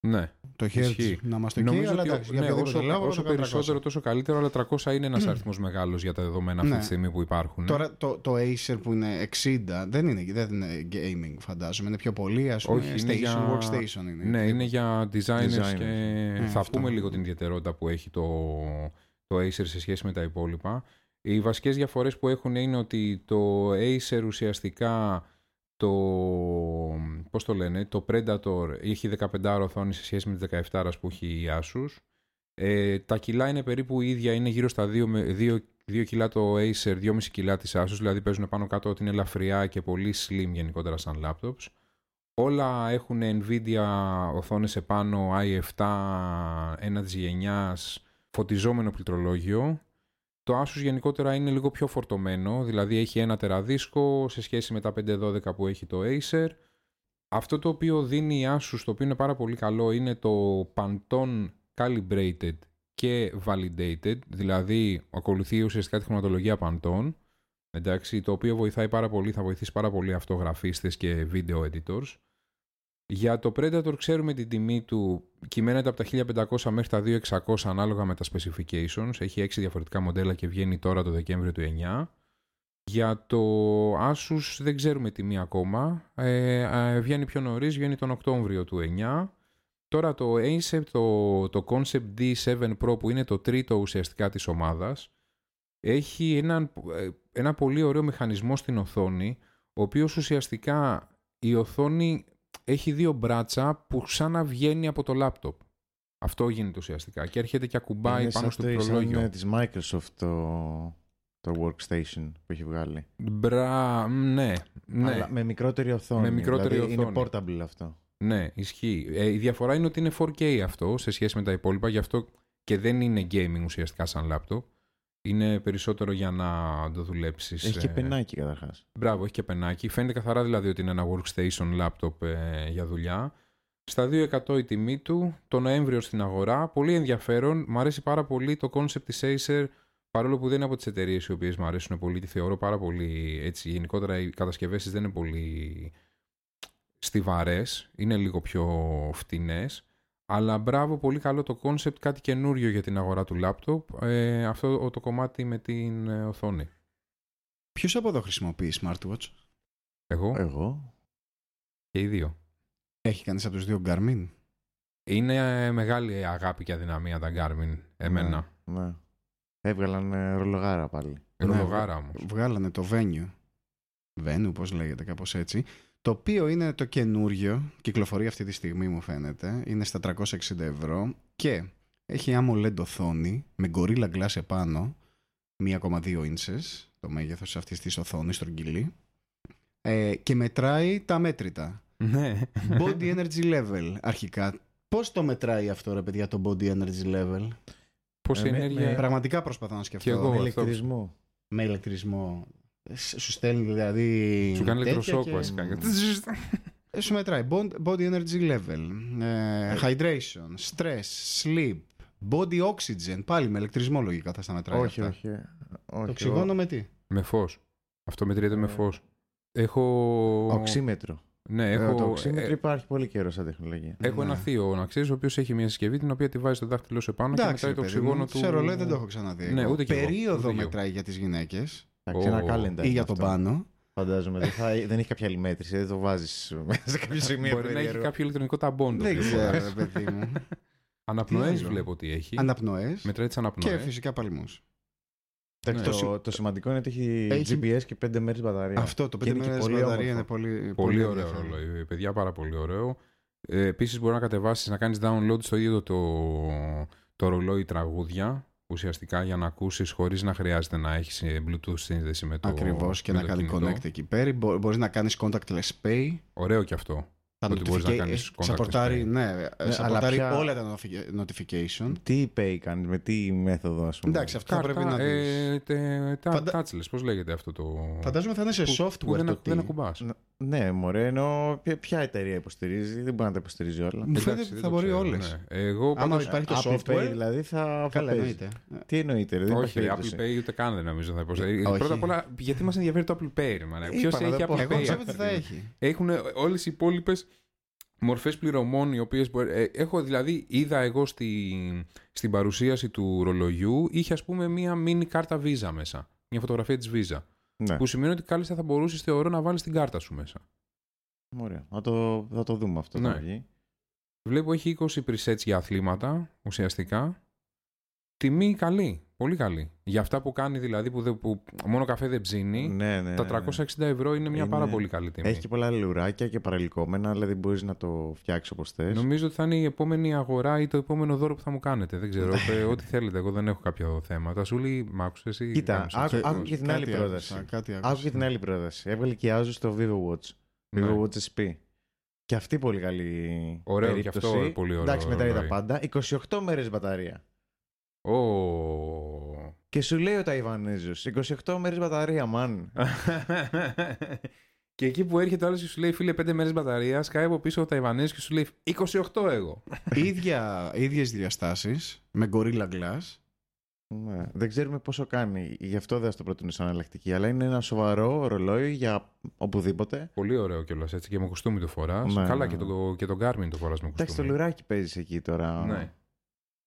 ναι. το hertz Ισχύει. να είμαστε εκεί, Νομίζω αλλά ότι εντάξει, για ναι, οποιοδήποτε όσο, λόγο όσο το κάνω 300. περισσότερο τόσο καλύτερο, αλλά 300 είναι ένας αριθμός μεγάλος για τα δεδομένα αυτή Ναι. τη στιγμή που υπάρχουν. Τώρα το, το Acer που είναι 60 δεν είναι, δεν είναι gaming φαντάζομαι, είναι πιο πολύ ας πούμε Όχι, είναι station, για- workstation είναι. Ναι, είναι για designers, Designers. και Ε, θα αυτό. πούμε λίγο την ιδιαιτερότητα που έχει το, το Acer σε σχέση με τα υπόλοιπα. Οι βασικές διαφορές που έχουν είναι ότι το Acer ουσιαστικά το, πώς το λένε, το Predator έχει 15 οθόνη σε σχέση με τις 17 που έχει η Asus. Ε, τα κιλά είναι περίπου ίδια, είναι γύρω στα 2, με, 2, 2 κιλά το Acer, 2,5 κιλά της Asus, δηλαδή παίζουν πάνω κάτω ότι είναι ελαφριά και πολύ slim γενικότερα σαν laptops. Όλα έχουν Nvidia οθόνες επάνω, i7, ένα της γενιάς, φωτιζόμενο πληκτρολόγιο. Το Asus γενικότερα είναι λίγο πιο φορτωμένο, δηλαδή έχει ένα τεραδίσκο σε σχέση με τα 512 που έχει το Acer. Αυτό το οποίο δίνει η Asus, το οποίο είναι πάρα πολύ καλό, είναι το Pantone Calibrated και Validated, δηλαδή ακολουθεί ουσιαστικά τη χρηματολογία Pantone, εντάξει, το οποίο βοηθάει πάρα πολύ, θα βοηθήσει πάρα πολύ αυτογραφίστες και video editors. Για το Predator ξέρουμε την τιμή του κυμαίνεται από τα 1500 μέχρι τα 2600 ανάλογα με τα specifications. Έχει 6 διαφορετικά μοντέλα και βγαίνει τώρα το Δεκέμβριο του 9. Για το Asus δεν ξέρουμε τιμή ακόμα. Ε, ε, βγαίνει πιο νωρίς, βγαίνει τον Οκτώβριο του 9. Τώρα το Acer, το, το Concept D7 Pro που είναι το τρίτο ουσιαστικά της ομάδας έχει έναν, ε, ένα πολύ ωραίο μηχανισμό στην οθόνη ο οποίος ουσιαστικά η οθόνη έχει δύο μπράτσα που σαν να βγαίνει από το λάπτοπ. Αυτό γίνεται ουσιαστικά και έρχεται και ακουμπάει Είναι πάνω σαν στο το- πληκτρολόγιο. Σαν ε, της Microsoft το, το workstation που έχει βγάλει. Μπρα... Ναι, ναι. Αλλά με μικρότερη οθόνη. Με μικρότερη δηλαδή Είναι οθόνη. portable αυτό. Ναι, ισχύει. Ε, η διαφορά είναι ότι είναι 4K αυτό σε σχέση με τα υπόλοιπα, γι' αυτό και δεν είναι gaming ουσιαστικά σαν λάπτοπ. Είναι περισσότερο για να το δουλέψεις. Έχει και πενάκι καταρχάς. Μπράβο, έχει και πενάκι. Φαίνεται καθαρά δηλαδή ότι είναι ένα workstation laptop ε, για δουλειά. Στα 2% η τιμή του, το Νοέμβριο στην αγορά. Πολύ ενδιαφέρον. Μ' αρέσει πάρα πολύ το concept της Acer, παρόλο που δεν είναι από τις εταιρείες οι οποίες μου αρέσουν πολύ. Τη θεωρώ πάρα πολύ έτσι. Γενικότερα οι κατασκευές της δεν είναι πολύ στιβαρές. Είναι λίγο πιο φτηνές. Αλλά μπράβο, πολύ καλό το concept, κάτι καινούριο για την αγορά του laptop. Ε, αυτό το κομμάτι με την ε, οθόνη. Ποιος από εδώ χρησιμοποιεί smartwatch? Εγώ Εγώ. και οι δύο. Έχει κανείς από τους δύο Garmin? Είναι μεγάλη αγάπη και αδυναμία τα Garmin, εμένα. Ναι. Έβγαλαν ε, ρολογάρα πάλι. Ρολογάρα όμως. Βγάλανε το Venue. Venue, πώς λέγεται, κάπως έτσι. Το οποίο είναι το καινούριο, κυκλοφορεί αυτή τη στιγμή μου φαίνεται. Είναι στα 360 ευρώ και έχει AMOLED οθόνη με Gorilla Glass επάνω, 1,2 inches το μέγεθος αυτής της οθόνης στρογγυλή ε, και μετράει τα μέτρητα. Ναι. Body Energy Level αρχικά. Πώς το μετράει αυτό ρε παιδιά το Body Energy Level; Πόση Ε, με- ενέργεια. με- Πραγματικά προσπαθώ να σκεφτώ. Κι εγώ. Με αυτό. ηλεκτρισμό. Με ηλεκτρισμό. Ε, Σου στέλνει δηλαδή. Σου κάνει τέτοια ηλεκτροσόκ και- βασικά. Ε, Σου μετράει Bod- body energy level, ε, hydration, stress, sleep, body oxygen. Πάλι με ηλεκτρισμό λογικά θα στα μετράει. Όχι, αυτά. όχι. όχι. Το οξυγόνο με τι; Με φως. Αυτό μετριέται με Ε, φως. Έχω. Οξύμετρο. Ναι, Ε, έχω. το οξύμετρο ε, υπάρχει πολύ καιρό σαν τεχνολογία. Έχω ένα Ναι. θείο να ξέρει, ο οποίος έχει μια συσκευή την οποία τη βάζει το δάχτυλό σου επάνω και Εντάξει, μετράει ρε το παιδί μου, οξυγόνο του. Σε ρολόι δεν το έχω ξαναδεί. Ναι, εγώ. ούτε κι εγώ, Περίοδο ούτε κι εγώ. μετράει για τις γυναίκες Εντάξει, ένα Ω. calendar ή για είναι τον αυτό. πάνω. Φαντάζομαι. Δεν, θα, δεν έχει κάποια άλλη μέτρηση. Δεν το βάζεις σε κάποιο σημείο. Μπορεί να έχει περίεργο. κάποιο ηλεκτρονικό ταμπόν. το Δεν οποίο ξέρω, βάζει. ρε παιδί μου. Αναπνοές Τι άλλο. βλέπω ότι έχει. Αναπνοές Μετράει τις και αναπνοέ. φυσικά παλμούς. Εντάξει, Ναι. το, το σημαντικό είναι ότι έχει, Έχει- GPS και 5 μέρες μπαταρία. Αυτό το Και 5 είναι και μέρες πολύ μπαταρία όμορφο. είναι πολύ, Πολύ ωραίο ενδιαφέρον. ρολόι. Παιδιά, πάρα πολύ ωραίο. Ε, Επίσης, μπορεί να κατεβάσεις, να κάνεις download στο ίδιο το, το ρολόι τραγούδια. Ουσιαστικά για να ακούσεις χωρίς να χρειάζεται να έχεις Bluetooth σύνδεση με το. Ακριβώς και με να το κάνει κινητό. connect εκεί πέρα. Μπορείς να κάνεις contactless pay. Ωραίο και αυτό. Τα Ότι μπορείς να notifica- κάνεις ε, contactless Σαπορτάρει, pay. ναι, αλλά σαπορτάρει πια- όλα τα notifi- notification. Τι pay κάνει, με τι μέθοδο, ας πούμε; Εντάξει, αυτό θα Κάρτα, πρέπει να δεις. ε, τε- τα Φαντα- touchless, πώς λέγεται αυτό το... Φαντάζομαι θα είναι σε που- software που δεν, το ακου- τι. δεν ακουμπάς. Ν- Ναι, μωρέ, ενώ ποια, ποια εταιρεία υποστηρίζει, δεν μπορεί να τα υποστηρίζει όλα. Μου φαίνεται Εντάξει, ότι δεν θα το μπορεί ξέρω, όλες. ναι. Εγώ Άμα πάντως, υπάρχει το Apple software. Pay δηλαδή θα, θα Καλά, παίζει. εννοείται. Τι εννοείται, ρε, δεν όχι, υπάρχει Apple περίπτωση. Pay ούτε καν δεν νομίζω θα υποστηρίζει. Ε, όχι. Πρώτα απ' όλα, γιατί μας ενδιαφέρει το Apple Pay, ρε μάνα; Ποιος Είπα να έχει το πω. Apple Εγώ Pay; πιστεύω αυτή ότι τη θα στιγμή. έχει. Έχουν όλες οι υπόλοιπες μορφές πληρωμών οι οποίες μπορεί... ε, έχω δηλαδή, είδα εγώ στη, στην παρουσίαση του ρολογιού είχε ας πούμε μία mini κάρτα Visa μέσα. Μια φωτογραφία της Visa. Ναι, Που σημαίνει ότι κάλλιστα θα μπορούσες θεωρώ να βάλεις την κάρτα σου μέσα. ωραία. Θα το, θα το δούμε αυτό. Ναι. θα βγει. Βλέπω έχει 20 presets για αθλήματα ουσιαστικά. Τιμή καλή, πολύ καλή. Για αυτά που κάνει δηλαδή που, δεν- που μόνο καφέ δεν ψήνει, Ναι, ναι, τα ναι. 360 ευρώ είναι μια Είναι- πάρα πολύ καλή τιμή. Έχει και πολλά λουράκια και παρελκόμενα, δηλαδή μπορείς να το φτιάξεις όπως θες. Νομίζω ότι θα είναι η επόμενη αγορά ή το επόμενο δώρο που θα μου κάνετε. Δεν ξέρω. Ε, Ό,τι θέλετε. Εγώ δεν έχω κάποιο θέμα. Τα σούλη, μ' άκουσες εσύ. Κοίτα, γάμισα άκου- τους άκου αυτούς. και την άλλη Κάτι πρόταση. άκουσα, Κάτι Άκου και την άκουσα. άλλη πρόταση. Έβγαλε και η Asus το Vivo Watch. Ναι. Vivo Watch SP. Και αυτή πολύ καλή Ωραίο και περίπτωση. αυτό, πολύ ωραίο Εντάξει, μετράει τα ρολόι. πάντα. 28 μέρες μπαταρία. Ω. Και σου λέει ο Ταϊβανέζος, 28 μέρες μπαταρία, man. και εκεί που έρχεται ο άλλος και σου λέει φίλε 5 μέρες μπαταρία, σκάει από πίσω ο Ταϊβανέζος και σου λέει 28 εγώ. Ίδια, ίδιες διαστάσεις με Gorilla Glass. Ναι. Δεν ξέρουμε πόσο κάνει. Γι' αυτό δεν θα το προτείνω σαν εναλλακτική. Αλλά είναι ένα σοβαρό ρολόι για οπουδήποτε. Πολύ ωραίο κιόλας έτσι και με κουστούμι το φοράς. Ναι, Καλά ναι. και το, και το Garmin το φοράς με Εντάξει, το κουστούμι. λουράκι παίζεις εκεί τώρα. Ναι.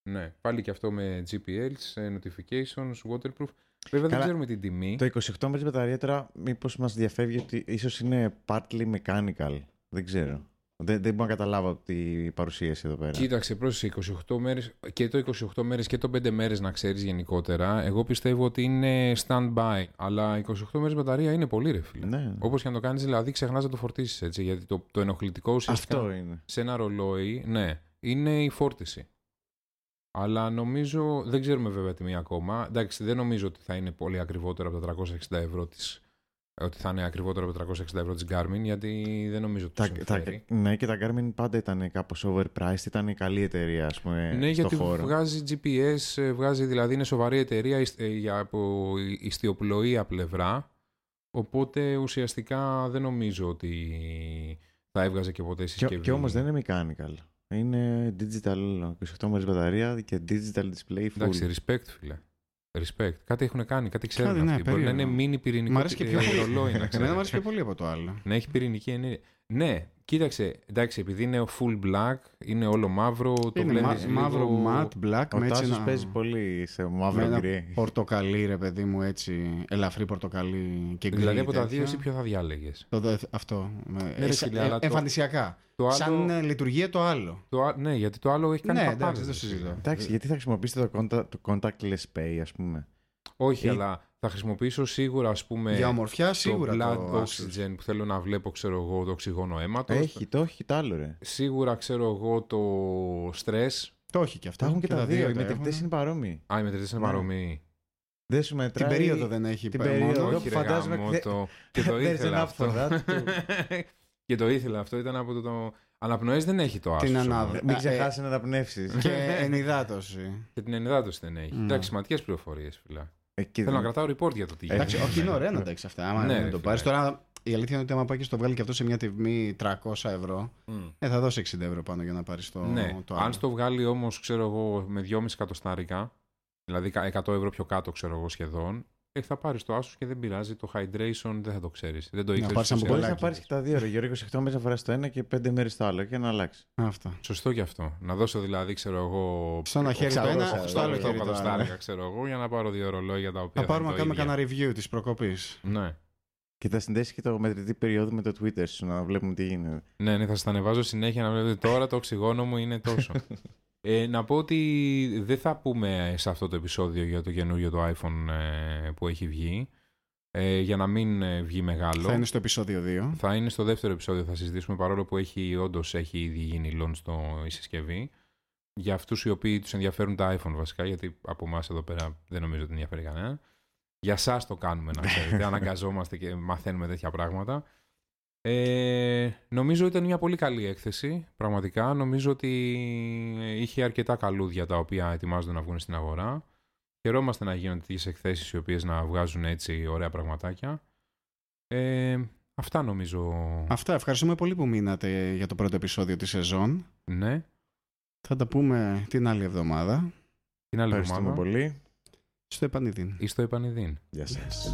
Ναι, πάλι και αυτό με GPLs, ε, notifications, waterproof. Βέβαια δεν Καλά. ξέρουμε την τιμή. Το 28 μέρε μπαταρία τώρα, μήπως μας διαφεύγει ότι ίσως είναι partly mechanical. Δεν ξέρω. Δεν, δεν μπορώ να καταλάβω τη παρουσίαση εδώ πέρα. Κοίταξε, πρόσεχε 28 μέρες και το 28 μέρες και το 5 μέρες να ξέρεις γενικότερα. Εγώ πιστεύω ότι είναι stand-by, αλλά 28 μέρες μπαταρία είναι πολύ ρε φίλε. Ναι. Όπως και αν το κάνεις δηλαδή ξεχνάς να το φορτίσεις έτσι, γιατί το, το ενοχλητικό ουσιαστικά Αυτό είναι. σε ένα ρολόι, ναι, είναι η φόρτιση. Αλλά νομίζω, δεν ξέρουμε βέβαια τιμή ακόμα. Εντάξει, δεν νομίζω ότι θα είναι πολύ ακριβότερο από τα 360 ευρώ της, ότι θα είναι ακριβότερο από τα 360 ευρώ της Garmin, γιατί δεν νομίζω ότι Τα, τους τα, συμφέρει. ναι, και τα Garmin πάντα ήταν κάπως overpriced. Ήταν η καλή εταιρεία, ας πούμε, Ναι, στο γιατί χώρο. βγάζει GPS, ε, βγάζει δηλαδή είναι σοβαρή εταιρεία ισ- ε, για από ιστιοπλοεία πλευρά. Οπότε ουσιαστικά δεν νομίζω ότι θα έβγαζε και ποτέ Και, συσκευή. και όμως δεν είναι mechanical. Είναι digital 28 μέρες μπαταρία και digital display full. Εντάξει, respect, φίλε. Respect. Κάτι έχουν κάνει, κάτι ξέρουν Κάτι, ναι, αυτοί. Μπορεί να είναι περίεργο. mini πυρηνικό Μ' αρέσει και πιο ε, πολύ. ρολόι, να Εμένα μου ξέρετε. αρέσει πιο πολύ από το άλλο. Να έχει πυρηνική ενέργεια. Ναι, Κοίταξε, εντάξει, επειδή είναι full black, είναι όλο μαύρο, το Είναι βλέπεις μα- μαύρο λίγο... matte black Ο με έτσι Τάσος ένα, παίζει πολύ σε με μαύρο ένα γκρι. πορτοκαλί ρε παιδί μου έτσι, ελαφρύ πορτοκαλί και γκρι Δηλαδή από τα τέτοια. δύο εσύ ποιο θα διάλεγες; Το δε- αυτό. με- Ναι, ρε ε, φίλε, ε, αλλά το- εμφανισιακά. Το άλλο, Σαν ε, λειτουργία το άλλο. το, α- ναι, γιατί το άλλο έχει κάνει Ναι, παπάδες, εντάξει, δεν το ρε συζητώ. φίλε. Εντάξει, γιατί θα χρησιμοποιήσετε το, contact, το contactless pay, ας πούμε; Όχι, Ή- αλλά θα χρησιμοποιήσω σίγουρα, ας πούμε, Για ομορφιά σίγουρα το blood το Asus. oxygen που θέλω να βλέπω, ξέρω εγώ, το οξυγόνο αίματος. Έχει, το έχει το άλλο, ρε. Σίγουρα, ξέρω εγώ, το stress. Το έχει και αυτό. Τα έχουν και, τα δύο. Οι τα μετρητές έχουν. είναι παρόμοιοι. Α, οι μετρητές είναι Ναι. παρόμοιοι. Δεν σου Την μετράει... περίοδο δεν έχει την πα- περίοδο. μόνος. Όχι, ρε φαντάζομαι γάμο, θε- το... και το There's ήθελα enough αυτό. for that. και το ήθελα αυτό, ήταν από το... το... Αναπνοές δεν έχει το Asus. Την όμως. ανάδε- Μην Ε, ξεχάσεις να τα πνεύσεις. Και ενυδάτωση. Και την ενυδάτωση δεν έχει. Mm. Εντάξει, σημαντικές πληροφορίες, φιλά. Εκεί Θέλω να δεν- κρατάω report για το τι Ε, γίνεται. Εντάξει, όχι, είναι ωραία να τα έχεις αυτά. Άμα Ναι, δεν ρε το φίλε. πάρει. Τώρα η αλήθεια είναι ότι άμα πάει και στο βγάλει και αυτό σε μια τιμή 300 ευρώ, Μμ. ε, θα δώσει 60 ευρώ πάνω για να πάρεις το, ναι, το άλλο. αν στο βγάλει όμως, ξέρω εγώ, με 2,5 εκατοστάρικα, δηλαδή 100 ευρώ πιο κάτω, ξέρω εγώ, σχεδόν, ε, θα πάρεις το Asus και δεν πειράζει. Το hydration δεν θα το ξέρεις. Δεν το Να ήξερες. πάρεις από Μπορείς να Μπολάκι. πάρεις και τα δύο, ρε Γιώργο. 28 μέρες να φοράς το ένα και 5 μέρες το άλλο και να αλλάξεις. Αυτά. Σωστό και αυτό. Να δώσω δηλαδή, ξέρω εγώ. Στο ένα χέρι το Εξακόσια, ένα, στο στο άλλο άλλο χέρι το άλλο. εκατοστάρικα, ξέρω εγώ, για να πάρω δύο ρολόγια τα οποία. Θα πάρουμε να είναι το κάνουμε ίδια. κανένα review της προκοπής. Ναι. Και θα συνδέσει και το μετρητή περίοδο με το Twitter σου να βλέπουμε τι γίνεται. Ναι, ναι, θα σας τα ανεβάζω συνέχεια να βλέπετε τώρα το οξυγόνο μου είναι τόσο. ε, να πω ότι δεν θα πούμε σε αυτό το επεισόδιο για το καινούριο το iPhone ε, που έχει βγει. Ε, για να μην ε, βγει μεγάλο. Θα είναι στο επεισόδιο 2. Θα είναι στο δεύτερο επεισόδιο, θα συζητήσουμε παρόλο που έχει όντως έχει ήδη γίνει launch στο η συσκευή. Για αυτούς οι οποίοι τους ενδιαφέρουν τα iPhone βασικά, γιατί από εμάς εδώ πέρα δεν νομίζω ότι ενδιαφέρει κανένα. Για εσά το κάνουμε να ξέρετε. Αναγκαζόμαστε και μαθαίνουμε τέτοια πράγματα. Ε, νομίζω ήταν μια πολύ καλή έκθεση. Πραγματικά. Νομίζω ότι είχε αρκετά καλούδια τα οποία ετοιμάζονται να βγουν στην αγορά. Χαιρόμαστε να γίνονται τέτοιες εκθέσεις οι οποίες να βγάζουν έτσι ωραία πραγματάκια. Ε, αυτά νομίζω. Αυτά. Ευχαριστούμε πολύ που μείνατε για το πρώτο επεισόδιο της σεζόν. Ναι. Θα τα πούμε την άλλη εβδομάδα. Την άλλη Ευχαριστούμε εβδομάδα. πολύ. Στο επανειδήν. Ή στο επανειδήν. Γεια σας.